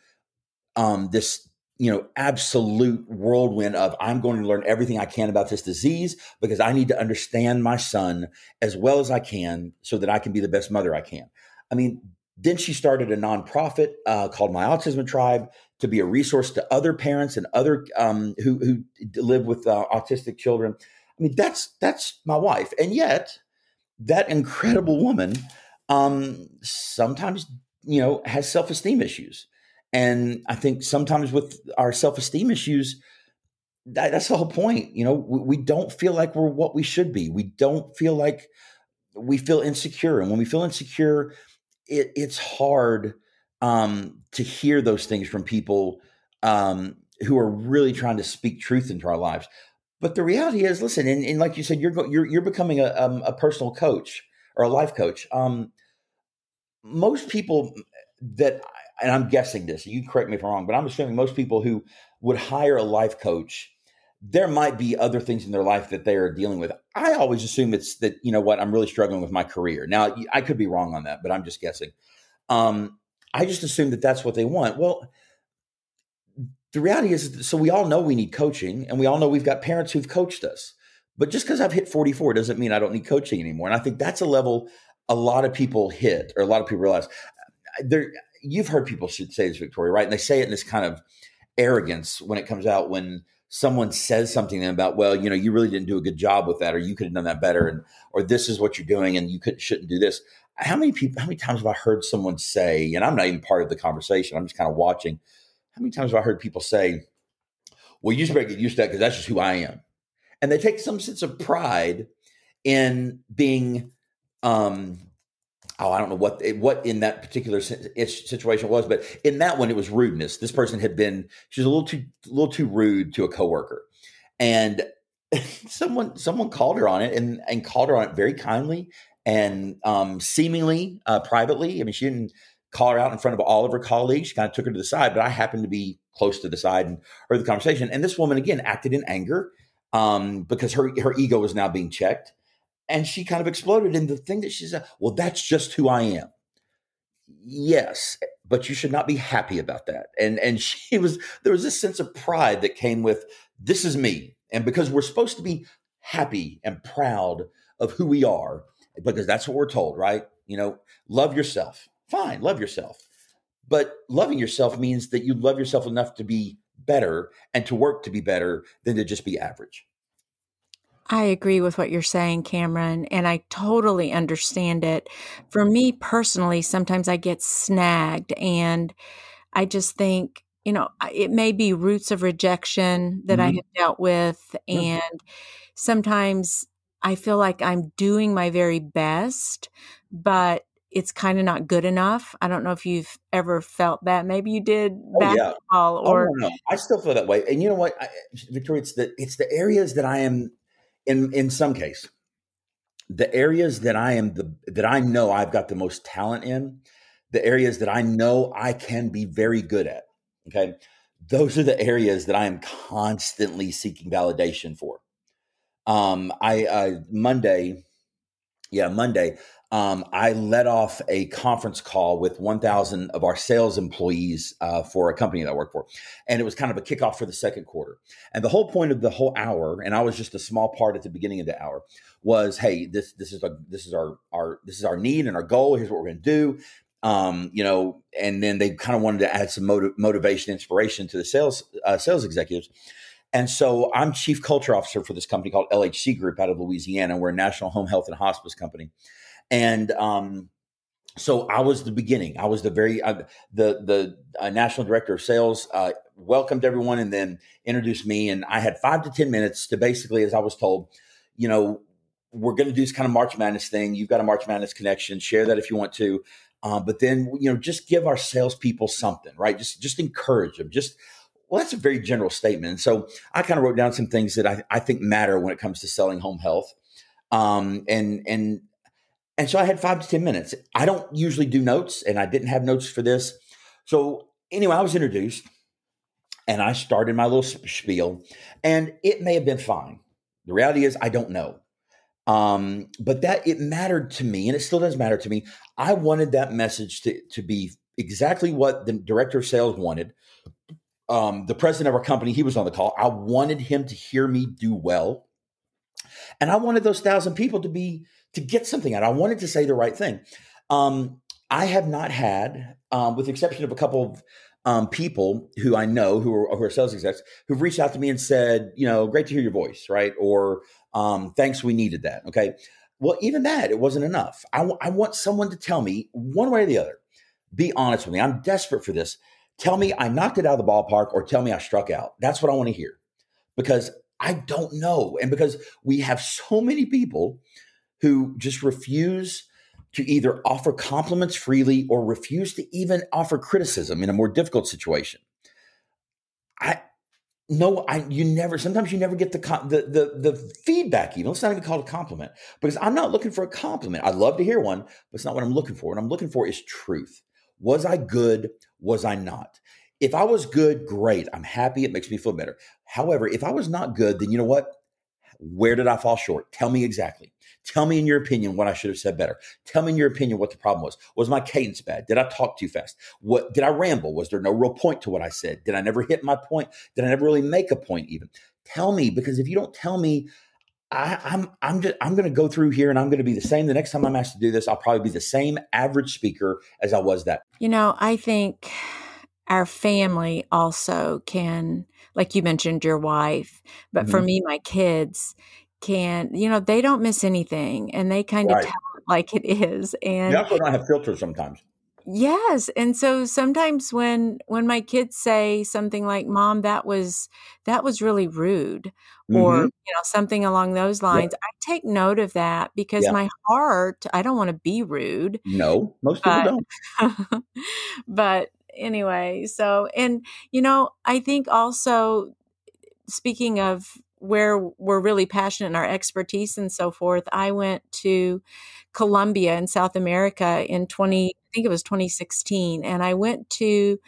um, this you know absolute whirlwind of I'm going to learn everything I can about this disease because I need to understand my son as well as I can so that I can be the best mother I can. I mean, then she started a nonprofit uh, called My Autism Tribe to be a resource to other parents and other um, who who live with uh, autistic children. I mean, that's that's my wife, and yet that incredible woman um, sometimes you know has self esteem issues, and I think sometimes with our self esteem issues. That, that's the whole point. You know, we, we don't feel like we're what we should be. We don't feel like we feel insecure. And when we feel insecure, it, it's hard um, to hear those things from people um, who are really trying to speak truth into our lives. But the reality is, listen, and, and like you said, you're you're you're becoming a um, a personal coach or a life coach. Um, most people that, and I'm guessing this, you correct me if I'm wrong, but I'm assuming most people who would hire a life coach, there might be other things in their life that they are dealing with. I always assume it's that you know what I'm really struggling with my career. Now I could be wrong on that, but I'm just guessing. Um, I just assume that that's what they want. Well, the reality is, so we all know we need coaching, and we all know we've got parents who've coached us. But just because I've hit 44 doesn't mean I don't need coaching anymore. And I think that's a level a lot of people hit, or a lot of people realize. There, you've heard people should say this, Victoria, right? And they say it in this kind of arrogance when it comes out when someone says something about, well, you know, you really didn't do a good job with that, or you could have done that better, and or this is what you're doing, and you could shouldn't do this. How many people? How many times have I heard someone say? And I'm not even part of the conversation. I'm just kind of watching. How many times have I heard people say, "Well, you just better get used to that because that's just who I am," and they take some sense of pride in being um oh, I don't know what what in that particular situation was, but in that one it was rudeness. This person had been she was a little too a little too rude to a coworker, and someone someone called her on it and and called her on it very kindly and um, seemingly uh, privately. I mean, she didn't call her out in front of all of her colleagues. She kind of took her to the side, but I happened to be close to the side and heard the conversation. And this woman again acted in anger um, because her her ego was now being checked and she kind of exploded in the thing that she said, well, that's just who I am. Yes, but you should not be happy about that. And and she was there was this sense of pride that came with this is me. And because we're supposed to be happy and proud of who we are, because that's what we're told, right? You know, love yourself. Fine, love yourself. But loving yourself means that you love yourself enough to be better and to work to be better than to just be average.
I agree with what you're saying, Cameron, and I totally understand it. For me personally, sometimes I get snagged and I just think, you know, it may be roots of rejection that mm-hmm. I have dealt with. And sometimes I feel like I'm doing my very best, but it's kind of not good enough. I don't know if you've ever felt that. Maybe you did oh, basketball
yeah.
or
oh, no, no. I still feel that way. And you know what, I, Victoria, it's the it's the areas that I am in in some case the areas that i am the that i know i've got the most talent in the areas that i know i can be very good at okay those are the areas that i am constantly seeking validation for. Um i uh monday yeah monday um, I led off a conference call with 1,000 of our sales employees uh, for a company that I work for. And it was kind of a kickoff for the second quarter. And the whole point of the whole hour, and I was just a small part at the beginning of the hour, was hey, this this is a, this is our our this is our need and our goal. Here's what we're going to do. Um, you know, and then they kind of wanted to add some motiv- motivation, inspiration to the sales uh, sales executives. And so I'm chief culture officer for this company called LHC Group out of Louisiana. We're a national home health and hospice company. And um, so I was the beginning. I was the very uh, the the uh, national director of sales. Uh, welcomed everyone and then introduced me. And I had five to ten minutes to basically, as I was told, you know, we're going to do this kind of March Madness thing. You've got a March Madness connection. Share that if you want to. Uh, but then you know, just give our salespeople something, right? Just just encourage them. Just well, that's a very general statement. And so I kind of wrote down some things that I, I think matter when it comes to selling home health. Um, and and and so I had five to 10 minutes. I don't usually do notes, and I didn't have notes for this. So, anyway, I was introduced and I started my little spiel, and it may have been fine. The reality is, I don't know. Um, but that it mattered to me, and it still does matter to me. I wanted that message to, to be exactly what the director of sales wanted. Um, the president of our company, he was on the call. I wanted him to hear me do well. And I wanted those thousand people to be to get something out. I wanted to say the right thing. Um, I have not had, um, with the exception of a couple of um, people who I know who are, who are, sales execs who've reached out to me and said, you know, great to hear your voice, right? Or um, thanks, we needed that. Okay. Well, even that, it wasn't enough. I, w- I want someone to tell me one way or the other. Be honest with me. I'm desperate for this. Tell me I knocked it out of the ballpark or tell me I struck out. That's what I want to hear because I don't know. And because we have so many people who just refuse to either offer compliments freely or refuse to even offer criticism in a more difficult situation. I no, I you never. Sometimes you never get the the the, the feedback. Even it's not even called a compliment because I'm not looking for a compliment. I'd love to hear one, but it's not what I'm looking for. What I'm looking for is truth. Was I good? Was I not? If I was good, great. I'm happy. It makes me feel better. However, if I was not good, then you know what? Where did I fall short? Tell me exactly. Tell me in your opinion what I should have said better. Tell me in your opinion what the problem was. Was my cadence bad? Did I talk too fast? What did I ramble? Was there no real point to what I said? Did I never hit my point? Did I never really make a point even? Tell me because if you don't tell me, I, I'm I'm just I'm going to go through here and I'm going to be the same. The next time I'm asked to do this, I'll probably be the same average speaker as I was that.
You know, I think our family also can, like you mentioned, your wife, but mm-hmm. for me, my kids can, you know, they don't miss anything and they kind right. of tell it like it is. And
you also don't have filters sometimes.
Yes, and so sometimes when when my kids say something like "Mom, that was that was really rude," mm-hmm. or you know something along those lines, I take note of that because yeah. my heart, I don't want to be rude.
No, most but, people
don't. but anyway, so and you know, I think also speaking of where we're really passionate in our expertise and so forth, I went to Colombia in South America in 20 I think it was 2016 and I went to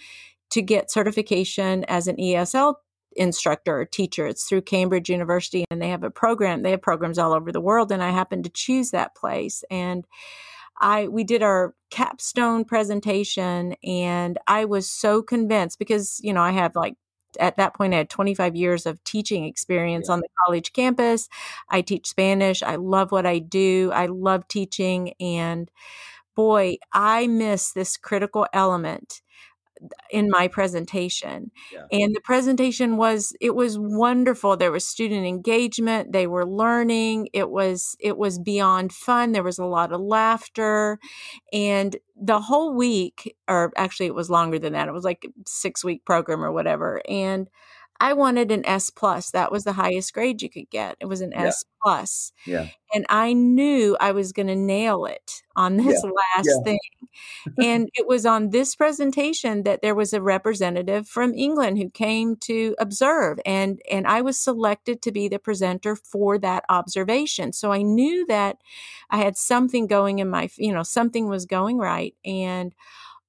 to get certification as an ESL instructor or teacher. It's through Cambridge University and they have a program. They have programs all over the world and I happened to choose that place and I we did our capstone presentation and I was so convinced because you know I have like at that point, I had 25 years of teaching experience yeah. on the college campus. I teach Spanish. I love what I do. I love teaching. And boy, I miss this critical element in my presentation. Yeah. and the presentation was it was wonderful. There was student engagement. They were learning. It was it was beyond fun. There was a lot of laughter. And the whole week or actually it was longer than that. It was like 6 week program or whatever. And I wanted an S plus. That was the highest grade you could get. It was an yeah. S plus.
Yeah.
And I knew I was going to nail it on this yeah. last yeah. thing. and it was on this presentation that there was a representative from England who came to observe and and I was selected to be the presenter for that observation. So I knew that I had something going in my, you know, something was going right and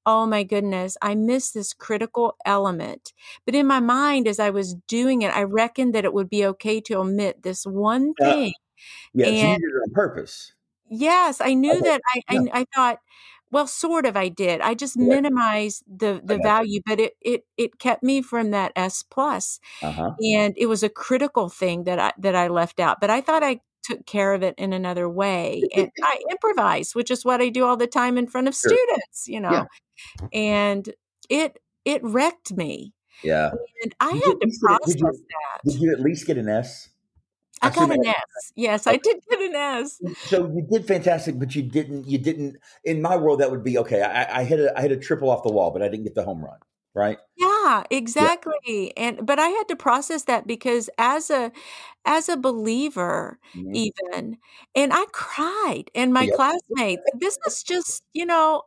oh my goodness, I missed this critical element. But in my mind, as I was doing it, I reckoned that it would be okay to omit this one thing.
Yeah, and, you did it on purpose.
Yes, I knew okay. that. I, yeah. I, I thought, well, sort of, I did. I just yeah. minimized the the value, but it it it kept me from that S plus, uh-huh. and it was a critical thing that I that I left out. But I thought I took care of it in another way, and I improvised, which is what I do all the time in front of sure. students. You know, and it it wrecked me.
Yeah,
and I did had to process
did you,
that.
Did you at least get an S?
I, I got an S. Yes, I did get an S.
Mm, so you did fantastic, but you didn't. You didn't. In my world, that would be okay. I, I hit a I hit a triple off the wall, but I didn't get the home run right
yeah exactly yeah. and but i had to process that because as a as a believer mm-hmm. even and i cried and my yep. classmates this is just you know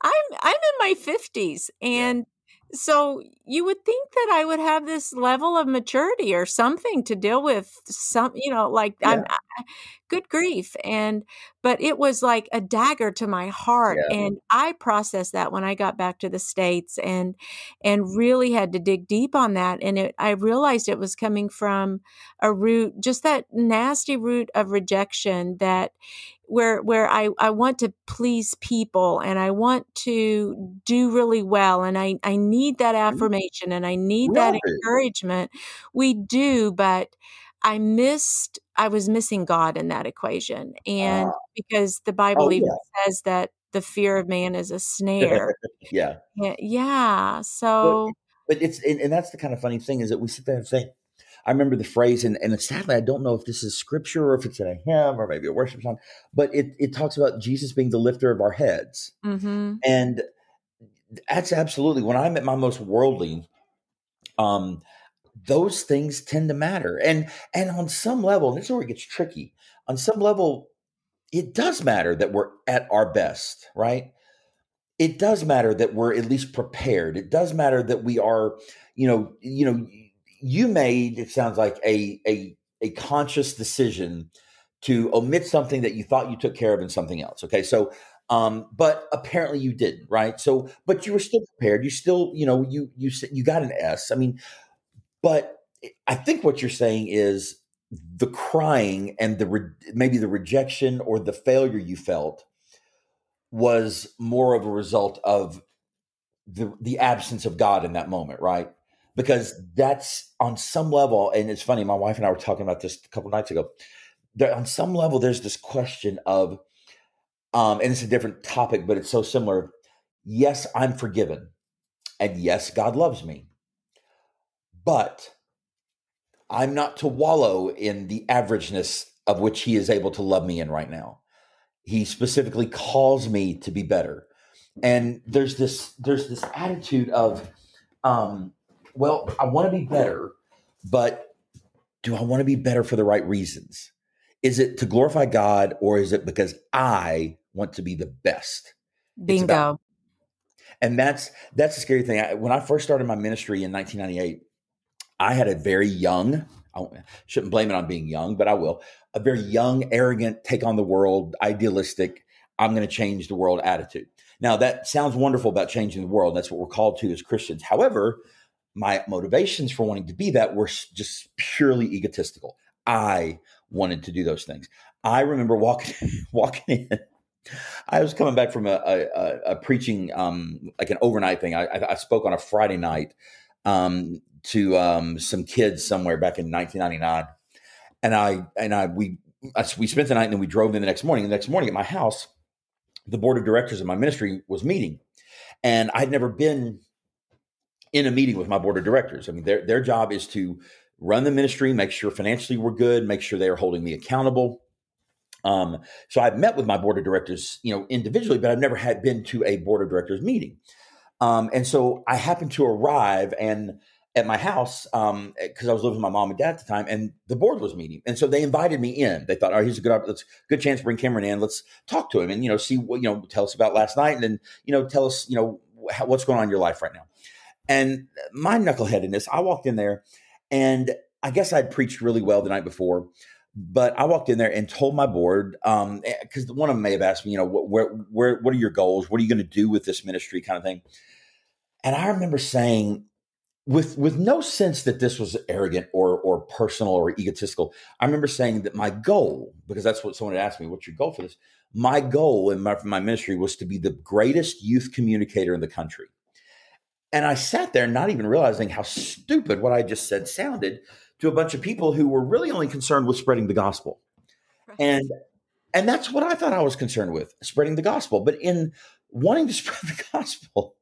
I'm I'm in my 50s and so you would think that I would have this level of maturity or something to deal with some, you know, like yeah. I'm I, good grief. And, but it was like a dagger to my heart. Yeah. And I processed that when I got back to the States and, and really had to dig deep on that. And it, I realized it was coming from a root, just that nasty root of rejection that where where I, I want to please people and I want to do really well and I, I need that mm-hmm. affirmation and I need that encouragement. We do, but I missed I was missing God in that equation. And uh, because the Bible oh, even yeah. says that the fear of man is a snare.
yeah.
yeah. Yeah. So
but, but it's and, and, that's the kind of funny thing is that we sit there and say, I remember the phrase, and, and sadly, I don't know if this is scripture or if it's in a hymn or maybe a worship song, but it, it talks about Jesus being the lifter of our heads. Mm-hmm. And that's absolutely when I'm at my most worldly, um, those things tend to matter. And and on some level, and this is where it gets tricky, on some level, it does matter that we're at our best, right? It does matter that we're at least prepared. It does matter that we are, you know, you know, you made it sounds like a a a conscious decision to omit something that you thought you took care of in something else. Okay, so um, but apparently you didn't, right? So, but you were still prepared. You still, you know, you you you got an S. I mean, but I think what you're saying is the crying and the re- maybe the rejection or the failure you felt was more of a result of the the absence of God in that moment, right? Because that's on some level, and it's funny. My wife and I were talking about this a couple nights ago. There, on some level, there's this question of, um, and it's a different topic, but it's so similar. Yes, I'm forgiven, and yes, God loves me, but I'm not to wallow in the averageness of which He is able to love me in right now. He specifically calls me to be better and there's this there's this attitude of um well i want to be better but do i want to be better for the right reasons is it to glorify god or is it because i want to be the best
bingo about,
and that's that's the scary thing I, when i first started my ministry in 1998 i had a very young I shouldn't blame it on being young, but I will. A very young, arrogant, take on the world, idealistic, I'm going to change the world attitude. Now, that sounds wonderful about changing the world. That's what we're called to as Christians. However, my motivations for wanting to be that were just purely egotistical. I wanted to do those things. I remember walking walking in. I was coming back from a, a, a preaching, um, like an overnight thing. I, I, spoke on a Friday night um, to um, some kids somewhere back in 1999, and I and I we we spent the night and then we drove in the next morning. The next morning at my house, the board of directors of my ministry was meeting. And I'd never been in a meeting with my board of directors. I mean, their their job is to run the ministry, make sure financially we're good, make sure they are holding me accountable. Um, so I've met with my board of directors, you know, individually, but I've never had been to a board of directors meeting. Um, and so I happened to arrive and at my house because um, I was living with my mom and dad at the time, and the board was meeting, and so they invited me in. They thought, "Oh, here's a good, let's good chance to bring Cameron in. Let's talk to him, and you know, see what you know, tell us about last night, and then you know, tell us, you know, what's going on in your life right now." And my knuckleheadedness, I walked in there, and I guess I'd preached really well the night before, but I walked in there and told my board because um, one of them may have asked me, you know, where, where, what are your goals? What are you going to do with this ministry, kind of thing. And I remember saying, with with no sense that this was arrogant or or personal or egotistical. I remember saying that my goal, because that's what someone had asked me, "What's your goal for this?" My goal in my, my ministry was to be the greatest youth communicator in the country. And I sat there, not even realizing how stupid what I just said sounded to a bunch of people who were really only concerned with spreading the gospel. Right. And and that's what I thought I was concerned with, spreading the gospel. But in wanting to spread the gospel,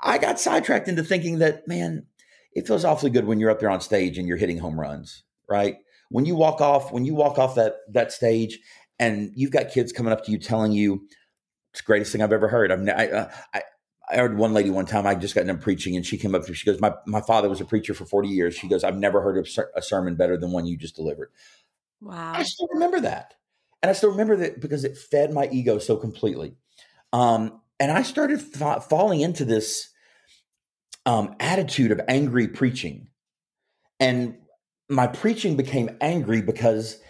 I got sidetracked into thinking that, man, it feels awfully good when you're up there on stage and you're hitting home runs, right? When you walk off, when you walk off that that stage, and you've got kids coming up to you telling you it's the greatest thing I've ever heard. I've, I, uh, I, I heard one lady one time. I just got done preaching, and she came up to me. She goes, "My my father was a preacher for forty years." She goes, "I've never heard a, a sermon better than one you just delivered."
Wow!
I still remember that, and I still remember that because it fed my ego so completely. Um, and I started fa- falling into this um, attitude of angry preaching. And my preaching became angry because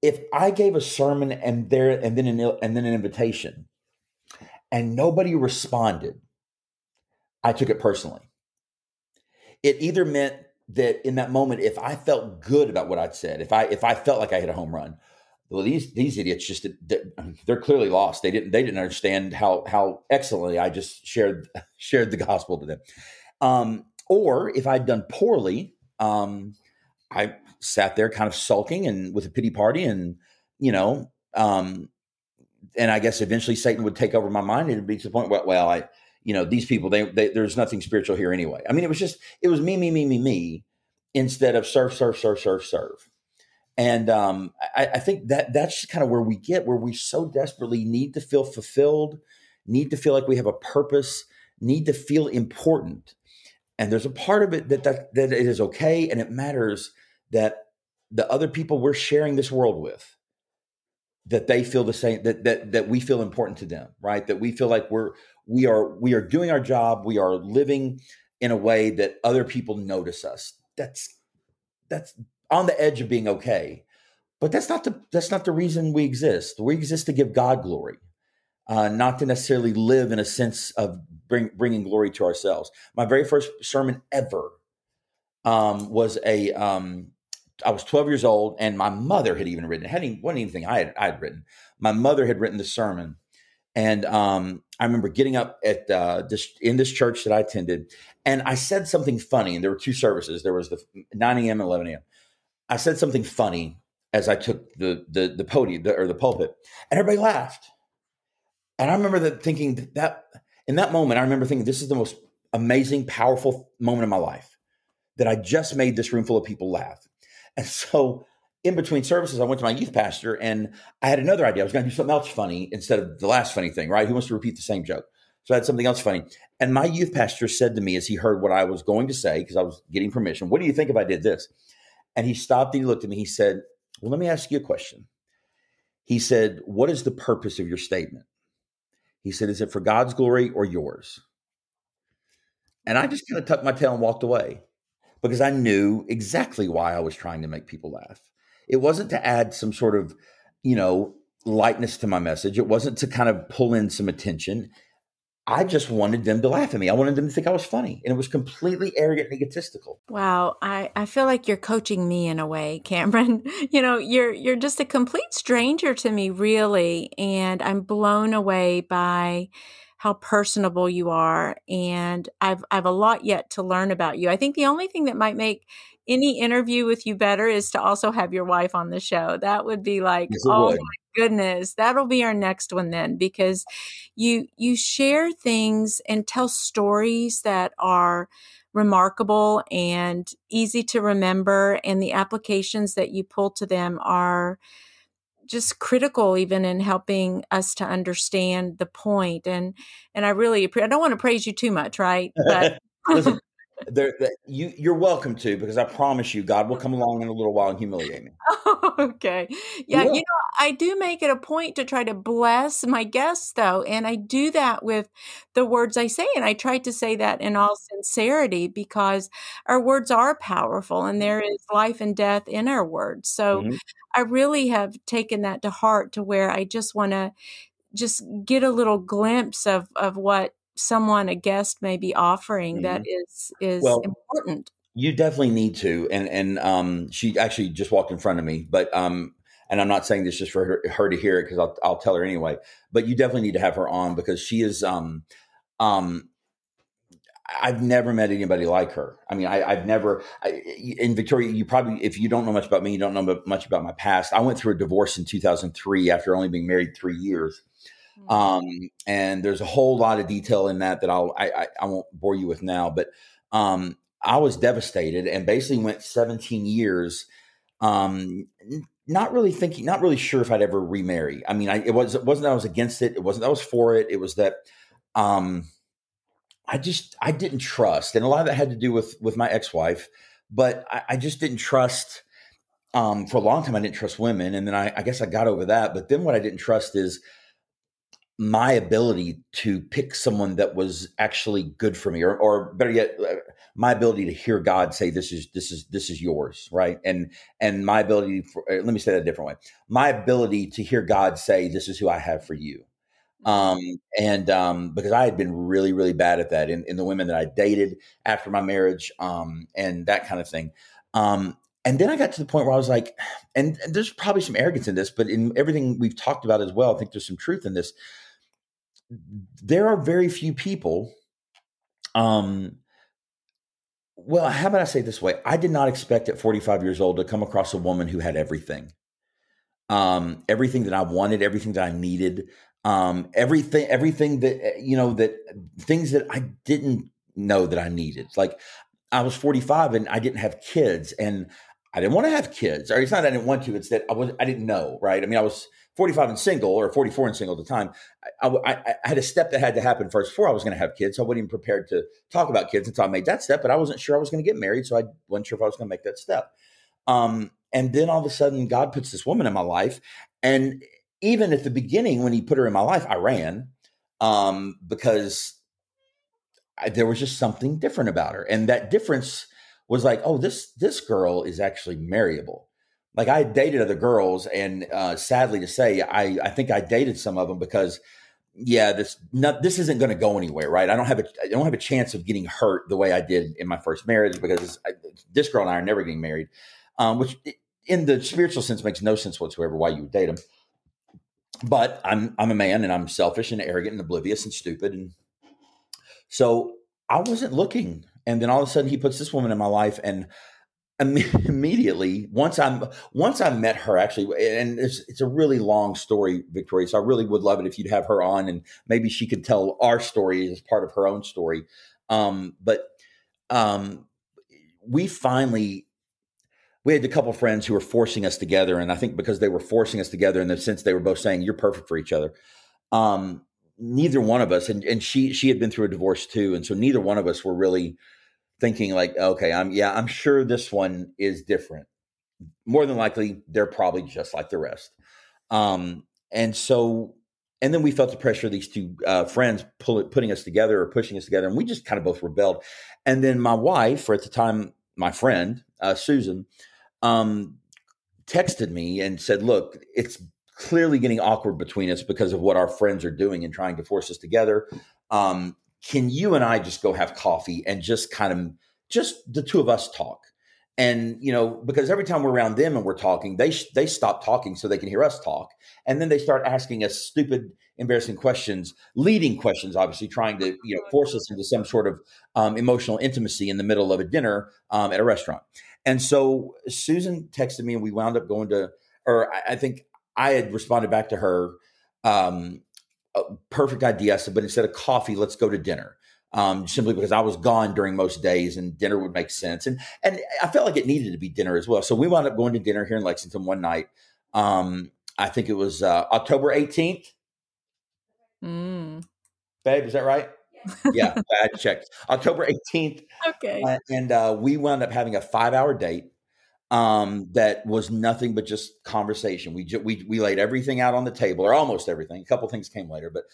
if I gave a sermon and there and then an and then an invitation, and nobody responded, I took it personally. It either meant that in that moment, if I felt good about what I'd said, if I if I felt like I hit a home run, well, these these idiots just they're clearly lost. They didn't they didn't understand how how excellently I just shared shared the gospel to them. Um, or if I'd done poorly, um, I sat there kind of sulking and with a pity party, and you know, um, and I guess eventually Satan would take over my mind, and it'd be to the point where, well, I, you know, these people, they, they, there's nothing spiritual here anyway. I mean, it was just, it was me, me, me, me, me, instead of serve, serve, serve, serve, serve. And um, I, I think that that's kind of where we get, where we so desperately need to feel fulfilled, need to feel like we have a purpose, need to feel important and there's a part of it that, that that it is okay and it matters that the other people we're sharing this world with that they feel the same that that that we feel important to them right that we feel like we're we are we are doing our job we are living in a way that other people notice us that's that's on the edge of being okay. But that's not the that's not the reason we exist. We exist to give God glory, uh, not to necessarily live in a sense of bring, bringing glory to ourselves. My very first sermon ever um, was a um, I was 12 years old, and my mother had even written. It hadn't wasn't anything I had I had written. My mother had written the sermon, and um, I remember getting up at uh, this in this church that I attended, and I said something funny. And there were two services. There was the 9 a.m. and 11 a.m. I said something funny as I took the the the podium the, or the pulpit, and everybody laughed. And I remember that thinking that in that moment, I remember thinking this is the most amazing, powerful moment of my life that I just made this room full of people laugh. And so in between services, I went to my youth pastor and I had another idea. I was going to do something else funny instead of the last funny thing, right? Who wants to repeat the same joke? So I had something else funny. And my youth pastor said to me as he heard what I was going to say, because I was getting permission, What do you think if I did this? And he stopped and he looked at me. He said, Well, let me ask you a question. He said, What is the purpose of your statement? He said, Is it for God's glory or yours? And I just kind of tucked my tail and walked away because I knew exactly why I was trying to make people laugh. It wasn't to add some sort of, you know, lightness to my message. It wasn't to kind of pull in some attention. I just wanted them to laugh at me. I wanted them to think I was funny. And it was completely arrogant and egotistical.
Wow. I, I feel like you're coaching me in a way, Cameron. You know, you're you're just a complete stranger to me, really. And I'm blown away by how personable you are. And I've I have a lot yet to learn about you. I think the only thing that might make any interview with you better is to also have your wife on the show. That would be like, yes, oh would. my goodness, that'll be our next one then because you you share things and tell stories that are remarkable and easy to remember and the applications that you pull to them are just critical even in helping us to understand the point and and i really i don't want to praise you too much right
but Listen, there, you you're welcome to because I promise you, God will come along in a little while and humiliate me.
okay, yeah, you know, I do make it a point to try to bless my guests, though, and I do that with the words I say, and I try to say that in all sincerity because our words are powerful, and there is life and death in our words. So, mm-hmm. I really have taken that to heart to where I just want to just get a little glimpse of of what someone a guest may be offering mm-hmm. that is is well, important
you definitely need to and and um she actually just walked in front of me but um and i'm not saying this just for her, her to hear it because I'll, I'll tell her anyway but you definitely need to have her on because she is um um I've never met anybody like her. I mean, I, have never, I, in Victoria, you probably, if you don't know much about me, you don't know much about my past. I went through a divorce in 2003 after only being married three years. Mm-hmm. Um, and there's a whole lot of detail in that that I'll I, I, I won't bore you with now. But um, I was devastated and basically went 17 years, um, not really thinking, not really sure if I'd ever remarry. I mean, I, it was it wasn't that I was against it. It wasn't that I was for it. It was that um, I just I didn't trust, and a lot of that had to do with with my ex wife. But I, I just didn't trust um, for a long time I didn't trust women, and then I, I, guess I got over that. But then what I didn't trust is my ability to pick someone that was actually good for me or, or better yet uh, my ability to hear god say this is this is this is yours right? And and my ability for, uh, let me say that a different way. My ability to hear god say this is who i have for you. Um and um because i had been really really bad at that in, in the women that i dated after my marriage um and that kind of thing. Um and then I got to the point where I was like, and, and, there's probably some arrogance in this, but in everything we've talked about as well, I think there's some truth in this there are very few people um well how about i say this way? I did not expect at 45 years old to come across a woman who had everything. Um everything that i wanted everything that i needed um everything everything that eh, you know that things that i didn't know that i needed. Like i was 45 and i didn't have kids and i didn't want to have kids. Or it's not i didn't want to it's that i was i didn't know right? I mean i was 45 and single or 44 and single at the time, I, I, I, had a step that had to happen first before I was going to have kids. So I wasn't even prepared to talk about kids until I made that step, but I wasn't sure I was going to get married. So I wasn't sure if I was going to make that step. Um, and then all of a sudden, God puts this woman in my life. And even at the beginning, when he put her in my life, I ran um, because I, there was just something different about her. And that difference was like, oh, this this girl is actually marryable. Like I dated other girls, and uh, sadly to say, I I think I dated some of them because yeah, this not, this isn't going to go anywhere, right? I don't have a I don't have a chance of getting hurt the way I did in my first marriage because I, this girl and I are never getting married, um, which in the spiritual sense makes no sense whatsoever why you would date him. But I'm I'm a man and I'm selfish and arrogant and oblivious and stupid and so I wasn't looking. And then all of a sudden he puts this woman in my life and immediately once I'm once I met her actually and it's it's a really long story Victoria so I really would love it if you'd have her on and maybe she could tell our story as part of her own story. Um, but um, we finally we had a couple friends who were forcing us together and I think because they were forcing us together in the sense they were both saying you're perfect for each other. Um, neither one of us and, and she she had been through a divorce too and so neither one of us were really thinking like, okay, I'm yeah, I'm sure this one is different. More than likely, they're probably just like the rest. Um, and so, and then we felt the pressure of these two uh, friends pull, putting us together or pushing us together, and we just kind of both rebelled. And then my wife, or at the time, my friend uh, Susan, um, texted me and said, "Look, it's clearly getting awkward between us because of what our friends are doing and trying to force us together. Um, can you and I just go have coffee and just kind of just the two of us talk? And you know, because every time we're around them and we're talking, they they stop talking so they can hear us talk, and then they start asking us stupid, embarrassing questions, leading questions, obviously trying to you know force us into some sort of um, emotional intimacy in the middle of a dinner um, at a restaurant. And so Susan texted me, and we wound up going to, or I, I think I had responded back to her um, perfect idea. I said, but instead of coffee, let's go to dinner. Um, simply because I was gone during most days and dinner would make sense. And and I felt like it needed to be dinner as well. So we wound up going to dinner here in Lexington one night. Um, I think it was uh, October 18th. Mm. Babe, is that right? yeah, I checked. October 18th.
Okay. Uh,
and uh, we wound up having a five hour date um, that was nothing but just conversation. We, ju- we we laid everything out on the table, or almost everything. A couple things came later, but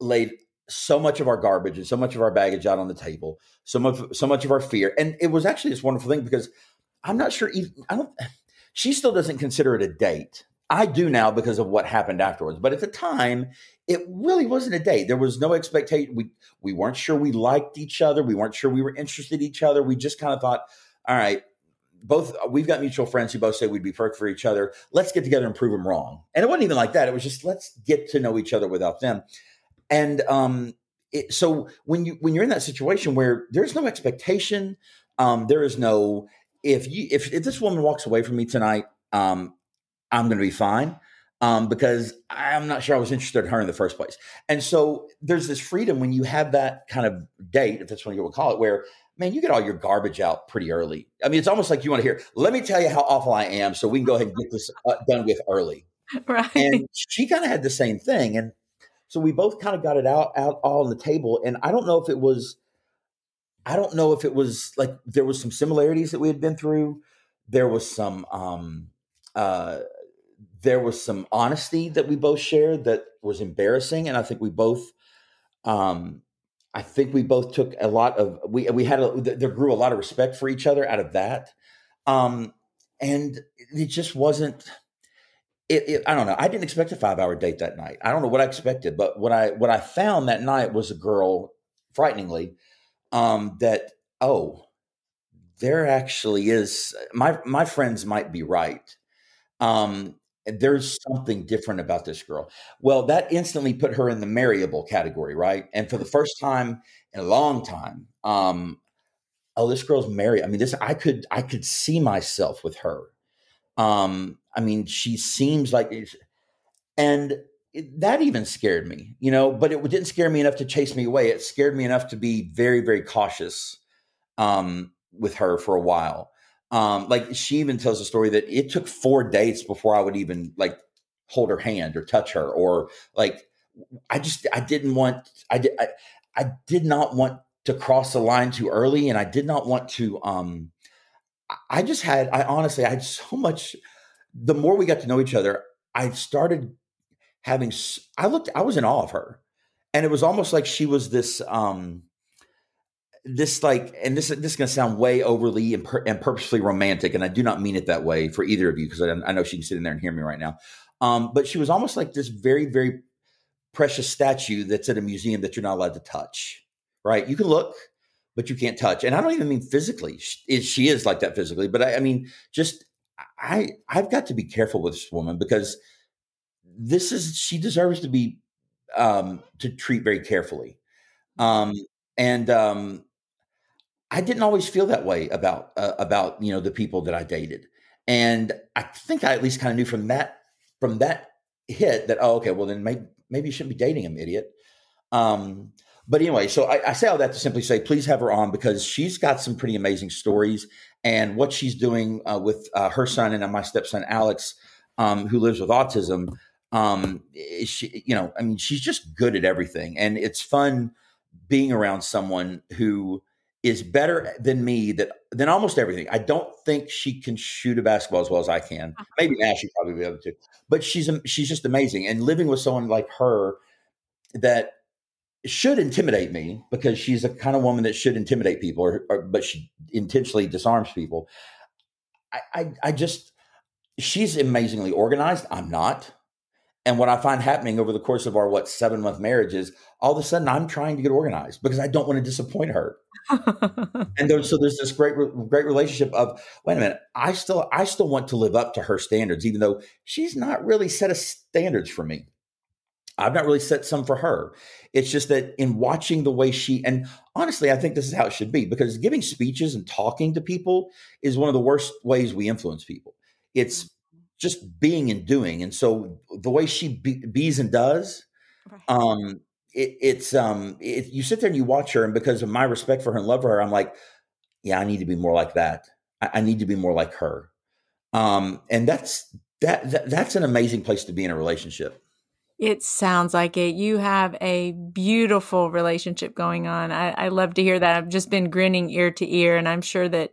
laid so much of our garbage and so much of our baggage out on the table. So much so much of our fear, and it was actually this wonderful thing because I'm not sure. Even, I don't. She still doesn't consider it a date. I do now because of what happened afterwards. But at the time, it really wasn't a date. There was no expectation. We we weren't sure we liked each other. We weren't sure we were interested in each other. We just kind of thought, all right, both we've got mutual friends who both say we'd be perfect for each other. Let's get together and prove them wrong. And it wasn't even like that. It was just let's get to know each other without them. And um, it, so when you when you're in that situation where there's no expectation, um, there is no if you if, if this woman walks away from me tonight, um, I'm going to be fine. Um, because I'm not sure I was interested in her in the first place. And so there's this freedom when you have that kind of date, if that's what you would call it, where man, you get all your garbage out pretty early. I mean, it's almost like you want to hear, let me tell you how awful I am so we can go ahead and get this uh, done with early.
Right.
And she kind of had the same thing. And so we both kind of got it out, out all on the table. And I don't know if it was, I don't know if it was like there was some similarities that we had been through. There was some, um, uh, there was some honesty that we both shared that was embarrassing. And I think we both, um, I think we both took a lot of we we had a there grew a lot of respect for each other out of that, um, and it just wasn't. It, it, I don't know. I didn't expect a five hour date that night. I don't know what I expected, but what I what I found that night was a girl, frighteningly, um, that oh, there actually is my my friends might be right. Um, there's something different about this girl. Well, that instantly put her in the marryable category, right? And for the first time in a long time, um, oh, this girl's married. I mean, this I could I could see myself with her. Um, I mean, she seems like, and it, that even scared me, you know. But it didn't scare me enough to chase me away. It scared me enough to be very, very cautious um, with her for a while. Um, like she even tells a story that it took four dates before I would even like hold her hand or touch her or like I just I didn't want I did I, I did not want to cross the line too early and I did not want to um I just had I honestly I had so much the more we got to know each other I started having I looked I was in awe of her. And it was almost like she was this um this like, and this this is going to sound way overly and, and, purposefully romantic, and I do not mean it that way for either of you because I, I, know she can sit in there and hear me right now. Um, but she was almost like this very very precious statue that's at a museum that you're not allowed to touch. Right? You can look, but you can't touch. And I don't even mean physically. She, she is like that physically, but I, I mean just I I've got to be careful with this woman because this is she deserves to be um, to treat very carefully. Um, and um, I didn't always feel that way about uh, about you know the people that I dated, and I think I at least kind of knew from that from that hit that oh okay well then maybe maybe you shouldn't be dating him idiot. Um, but anyway, so I, I, say all that to simply say please have her on because she's got some pretty amazing stories and what she's doing uh, with uh, her son and my stepson Alex, um, who lives with autism. Um, she, you know, I mean, she's just good at everything, and it's fun being around someone who is better than me that than almost everything. I don't think she can shoot a basketball as well as I can. Uh-huh. Maybe now she probably be able to, but she's she's just amazing. And living with someone like her that should intimidate me because she's a kind of woman that should intimidate people, or, or but she intentionally disarms people. I, I I just she's amazingly organized. I'm not. And what I find happening over the course of our what seven month marriage is all of a sudden I'm trying to get organized because I don't want to disappoint her. and there's, so there's this great great relationship of wait a minute I still I still want to live up to her standards even though she's not really set a standards for me. I've not really set some for her. It's just that in watching the way she, and honestly, I think this is how it should be because giving speeches and talking to people is one of the worst ways we influence people. It's just being and doing. And so the way she be, bees and does, right. um, it, it's um, it, you sit there and you watch her, and because of my respect for her and love for her, I'm like, yeah, I need to be more like that. I, I need to be more like her. Um, and that's that, that that's an amazing place to be in a relationship.
It sounds like it. You have a beautiful relationship going on. I, I, love to hear that. I've just been grinning ear to ear, and I'm sure that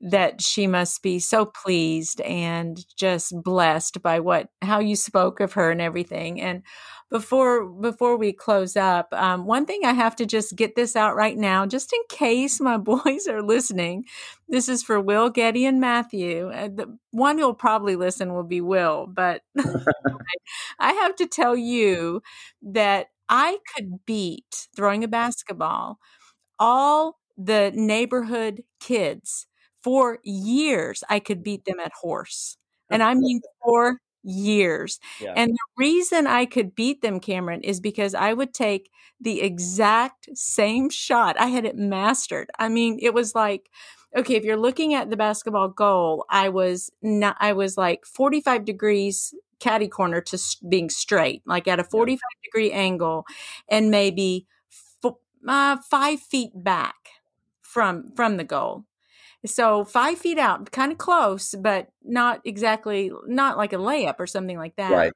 that she must be so pleased and just blessed by what how you spoke of her and everything. And before before we close up, um, one thing I have to just get this out right now, just in case my boys are listening. This is for Will, Getty, and Matthew. Uh, the one who'll probably listen will be Will, but I have to tell you that I could beat throwing a basketball all the neighborhood kids for years. I could beat them at horse. And I mean for years. Yeah. And the reason I could beat them, Cameron, is because I would take the exact same shot. I had it mastered. I mean, it was like, okay, if you're looking at the basketball goal, I was not, I was like 45 degrees caddy corner to being straight, like at a 45 yeah. degree angle and maybe f- uh, five feet back from, from the goal. So five feet out, kind of close, but not exactly, not like a layup or something like that. Right.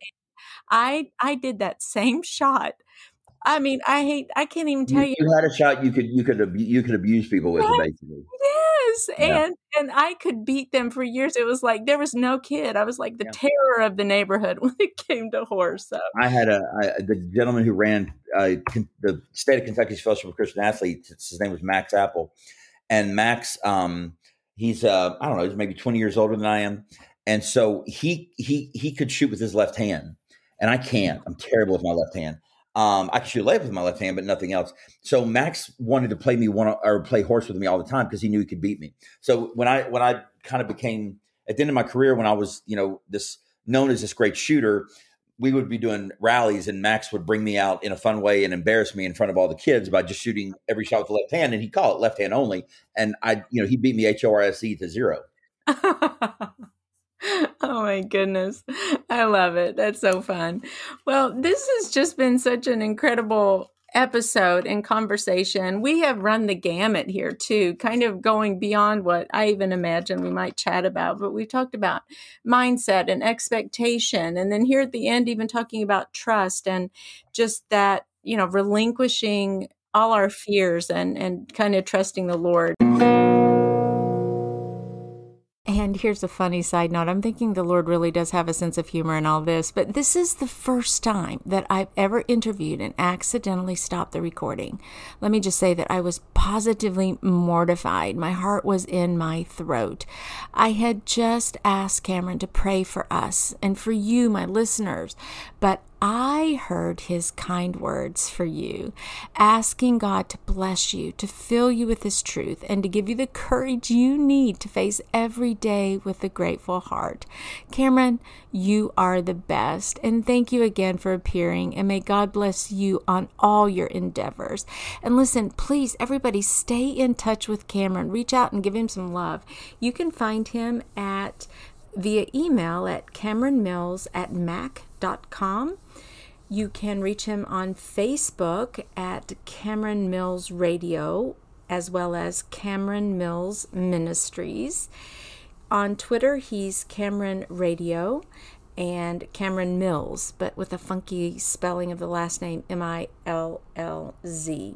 I I did that same shot. I mean, I hate. I can't even tell you.
You, you had a shot you could you could you could abuse people with, basically.
Yes, yeah. and and I could beat them for years. It was like there was no kid. I was like the yeah. terror of the neighborhood when it came to horse. So.
I had a I, the gentleman who ran uh, the state of Kentucky's Fellowship of Christian Athletes. His name was Max Apple, and Max, um, he's uh, I don't know, he's maybe 20 years older than I am, and so he he he could shoot with his left hand, and I can't. I'm terrible with my left hand. Um, I can shoot layup with my left hand, but nothing else. So Max wanted to play me one or play horse with me all the time because he knew he could beat me. So when I when I kind of became at the end of my career, when I was you know this known as this great shooter, we would be doing rallies and Max would bring me out in a fun way and embarrass me in front of all the kids by just shooting every shot with the left hand and he'd call it left hand only. And I, you know, he beat me H-O-R-S-E to zero.
oh my goodness. I love it. That's so fun. Well, this has just been such an incredible episode and conversation, we have run the gamut here too, kind of going beyond what I even imagine we might chat about. But we've talked about mindset and expectation. And then here at the end, even talking about trust and just that, you know, relinquishing all our fears and, and kind of trusting the Lord. And here's a funny side note. I'm thinking the Lord really does have a sense of humor in all this, but this is the first time that I've ever interviewed and accidentally stopped the recording. Let me just say that I was positively mortified. My heart was in my throat. I had just asked Cameron to pray for us and for you, my listeners, but I heard his kind words for you, asking God to bless you, to fill you with his truth, and to give you the courage you need to face every day with a grateful heart. Cameron, you are the best, and thank you again for appearing, and may God bless you on all your endeavors. And listen, please, everybody, stay in touch with Cameron. Reach out and give him some love. You can find him at via email at cameronmills at mac.com. You can reach him on Facebook at Cameron Mills Radio as well as Cameron Mills Ministries. On Twitter, he's Cameron Radio and Cameron Mills, but with a funky spelling of the last name M I L L Z.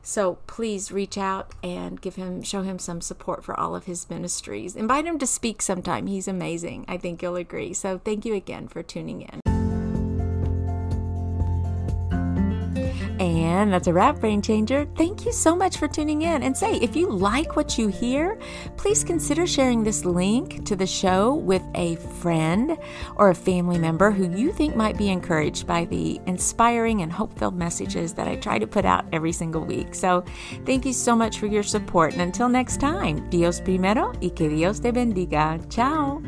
So please reach out and give him show him some support for all of his ministries. Invite him to speak sometime. He's amazing. I think you'll agree. So thank you again for tuning in. And that's a wrap, Brain Changer. Thank you so much for tuning in. And say, if you like what you hear, please consider sharing this link to the show with a friend or a family member who you think might be encouraged by the inspiring and hope filled messages that I try to put out every single week. So, thank you so much for your support. And until next time, Dios primero y que Dios te bendiga. Ciao.